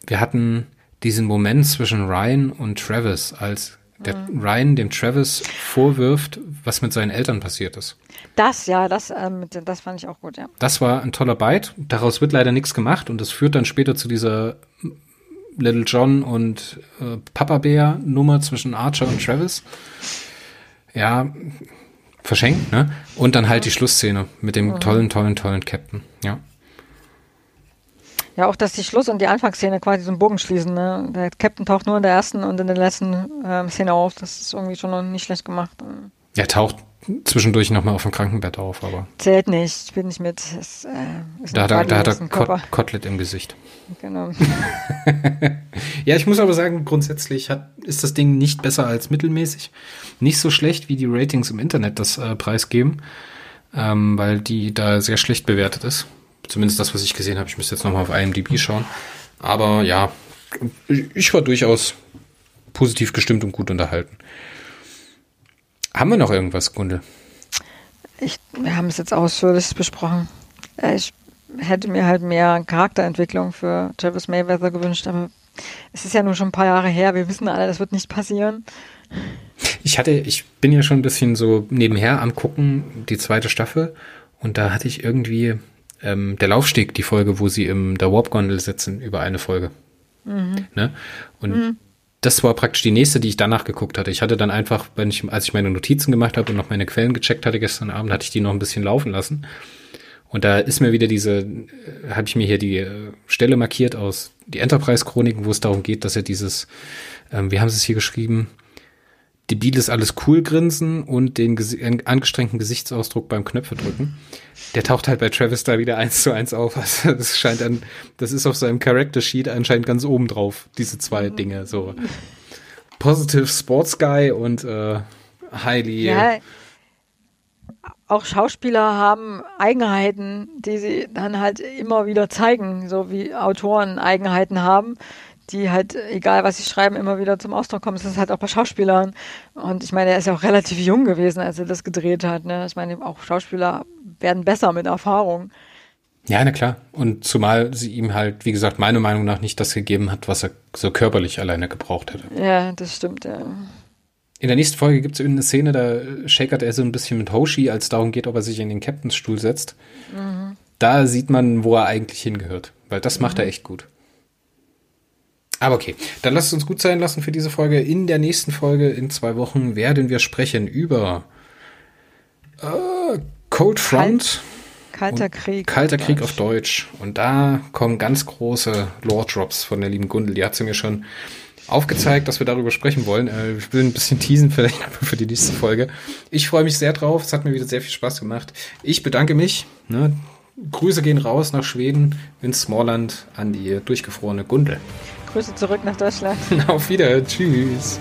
Speaker 2: wir hatten diesen Moment zwischen Ryan und Travis, als der mhm. Ryan dem Travis vorwirft, was mit seinen Eltern passiert ist.
Speaker 3: Das, ja, das, ähm, das fand ich auch gut, ja.
Speaker 2: Das war ein toller Bite. Daraus wird leider nichts gemacht und das führt dann später zu dieser Little John und äh, Papa Bär Nummer zwischen Archer und Travis. Ja, verschenkt, ne? Und dann halt die Schlussszene mit dem mhm. tollen, tollen, tollen Captain, ja.
Speaker 3: Ja, auch dass die Schluss- und die Anfangsszene quasi so einen Bogen schließen. Ne? Der Captain taucht nur in der ersten und in der letzten ähm, Szene auf. Das ist irgendwie schon noch nicht schlecht gemacht.
Speaker 2: Er taucht zwischendurch nochmal auf dem Krankenbett auf, aber.
Speaker 3: Zählt nicht, ich bin nicht mit.
Speaker 2: Das, äh, da, da, da hat er Kot Kotelett im Gesicht. Genau. ja, ich muss aber sagen, grundsätzlich hat, ist das Ding nicht besser als mittelmäßig. Nicht so schlecht, wie die Ratings im Internet das äh, preisgeben, ähm, weil die da sehr schlecht bewertet ist. Zumindest das, was ich gesehen habe. Ich müsste jetzt nochmal auf IMDb schauen. Aber ja, ich war durchaus positiv gestimmt und gut unterhalten. Haben wir noch irgendwas, Gunde?
Speaker 3: Ich, wir haben es jetzt ausführlich besprochen. Äh, ich hätte mir halt mehr Charakterentwicklung für Travis Mayweather gewünscht, aber es ist ja nun schon ein paar Jahre her. Wir wissen alle, das wird nicht passieren.
Speaker 2: Ich hatte, ich bin ja schon ein bisschen so nebenher am gucken, die zweite Staffel, und da hatte ich irgendwie, ähm, der Laufsteg, die Folge, wo sie im der Warp-Gondel sitzen, über eine Folge. Mhm. Ne? Und mhm. Das war praktisch die nächste, die ich danach geguckt hatte. Ich hatte dann einfach, wenn ich, als ich meine Notizen gemacht habe und noch meine Quellen gecheckt hatte gestern Abend, hatte ich die noch ein bisschen laufen lassen. Und da ist mir wieder diese, äh, habe ich mir hier die äh, Stelle markiert aus die Enterprise-Chroniken, wo es darum geht, dass er dieses, ähm, wie haben sie es hier geschrieben, debiles alles cool grinsen und den angestrengten Gesichtsausdruck beim Knöpfe drücken. Der taucht halt bei Travis da wieder eins zu eins auf. Also das scheint an, das ist auf seinem Character Sheet anscheinend ganz oben drauf, diese zwei Dinge, so. Positive Sports Guy und äh, highly.
Speaker 3: Ja, auch Schauspieler haben Eigenheiten, die sie dann halt immer wieder zeigen, so wie Autoren Eigenheiten haben die halt, egal was sie schreiben, immer wieder zum Ausdruck kommen. Das ist halt auch bei Schauspielern. Und ich meine, er ist ja auch relativ jung gewesen, als er das gedreht hat. Ne? Ich meine, auch Schauspieler werden besser mit Erfahrung.
Speaker 2: Ja, na klar. Und zumal sie ihm halt, wie gesagt, meiner Meinung nach nicht das gegeben hat, was er so körperlich alleine gebraucht hätte.
Speaker 3: Ja, das stimmt, ja.
Speaker 2: In der nächsten Folge gibt es eine Szene, da shakert er so ein bisschen mit Hoshi, als es darum geht, ob er sich in den Captainstuhl setzt. Mhm. Da sieht man, wo er eigentlich hingehört. Weil das macht mhm. er echt gut. Aber okay, dann lasst es uns gut sein lassen für diese Folge. In der nächsten Folge in zwei Wochen werden wir sprechen über äh, Cold Front.
Speaker 3: Kalt, kalter Krieg.
Speaker 2: Kalter auf Krieg Deutsch. auf Deutsch. Und da kommen ganz große Lore-Drops von der lieben Gundel. Die hat sie mir schon aufgezeigt, dass wir darüber sprechen wollen. Äh, ich will ein bisschen teasen vielleicht für die nächste Folge. Ich freue mich sehr drauf. Es hat mir wieder sehr viel Spaß gemacht. Ich bedanke mich. Ne? Grüße gehen raus nach Schweden ins Smallland an die durchgefrorene Gundel.
Speaker 3: Grüße zurück nach Deutschland.
Speaker 2: Auf Wiedersehen. Tschüss.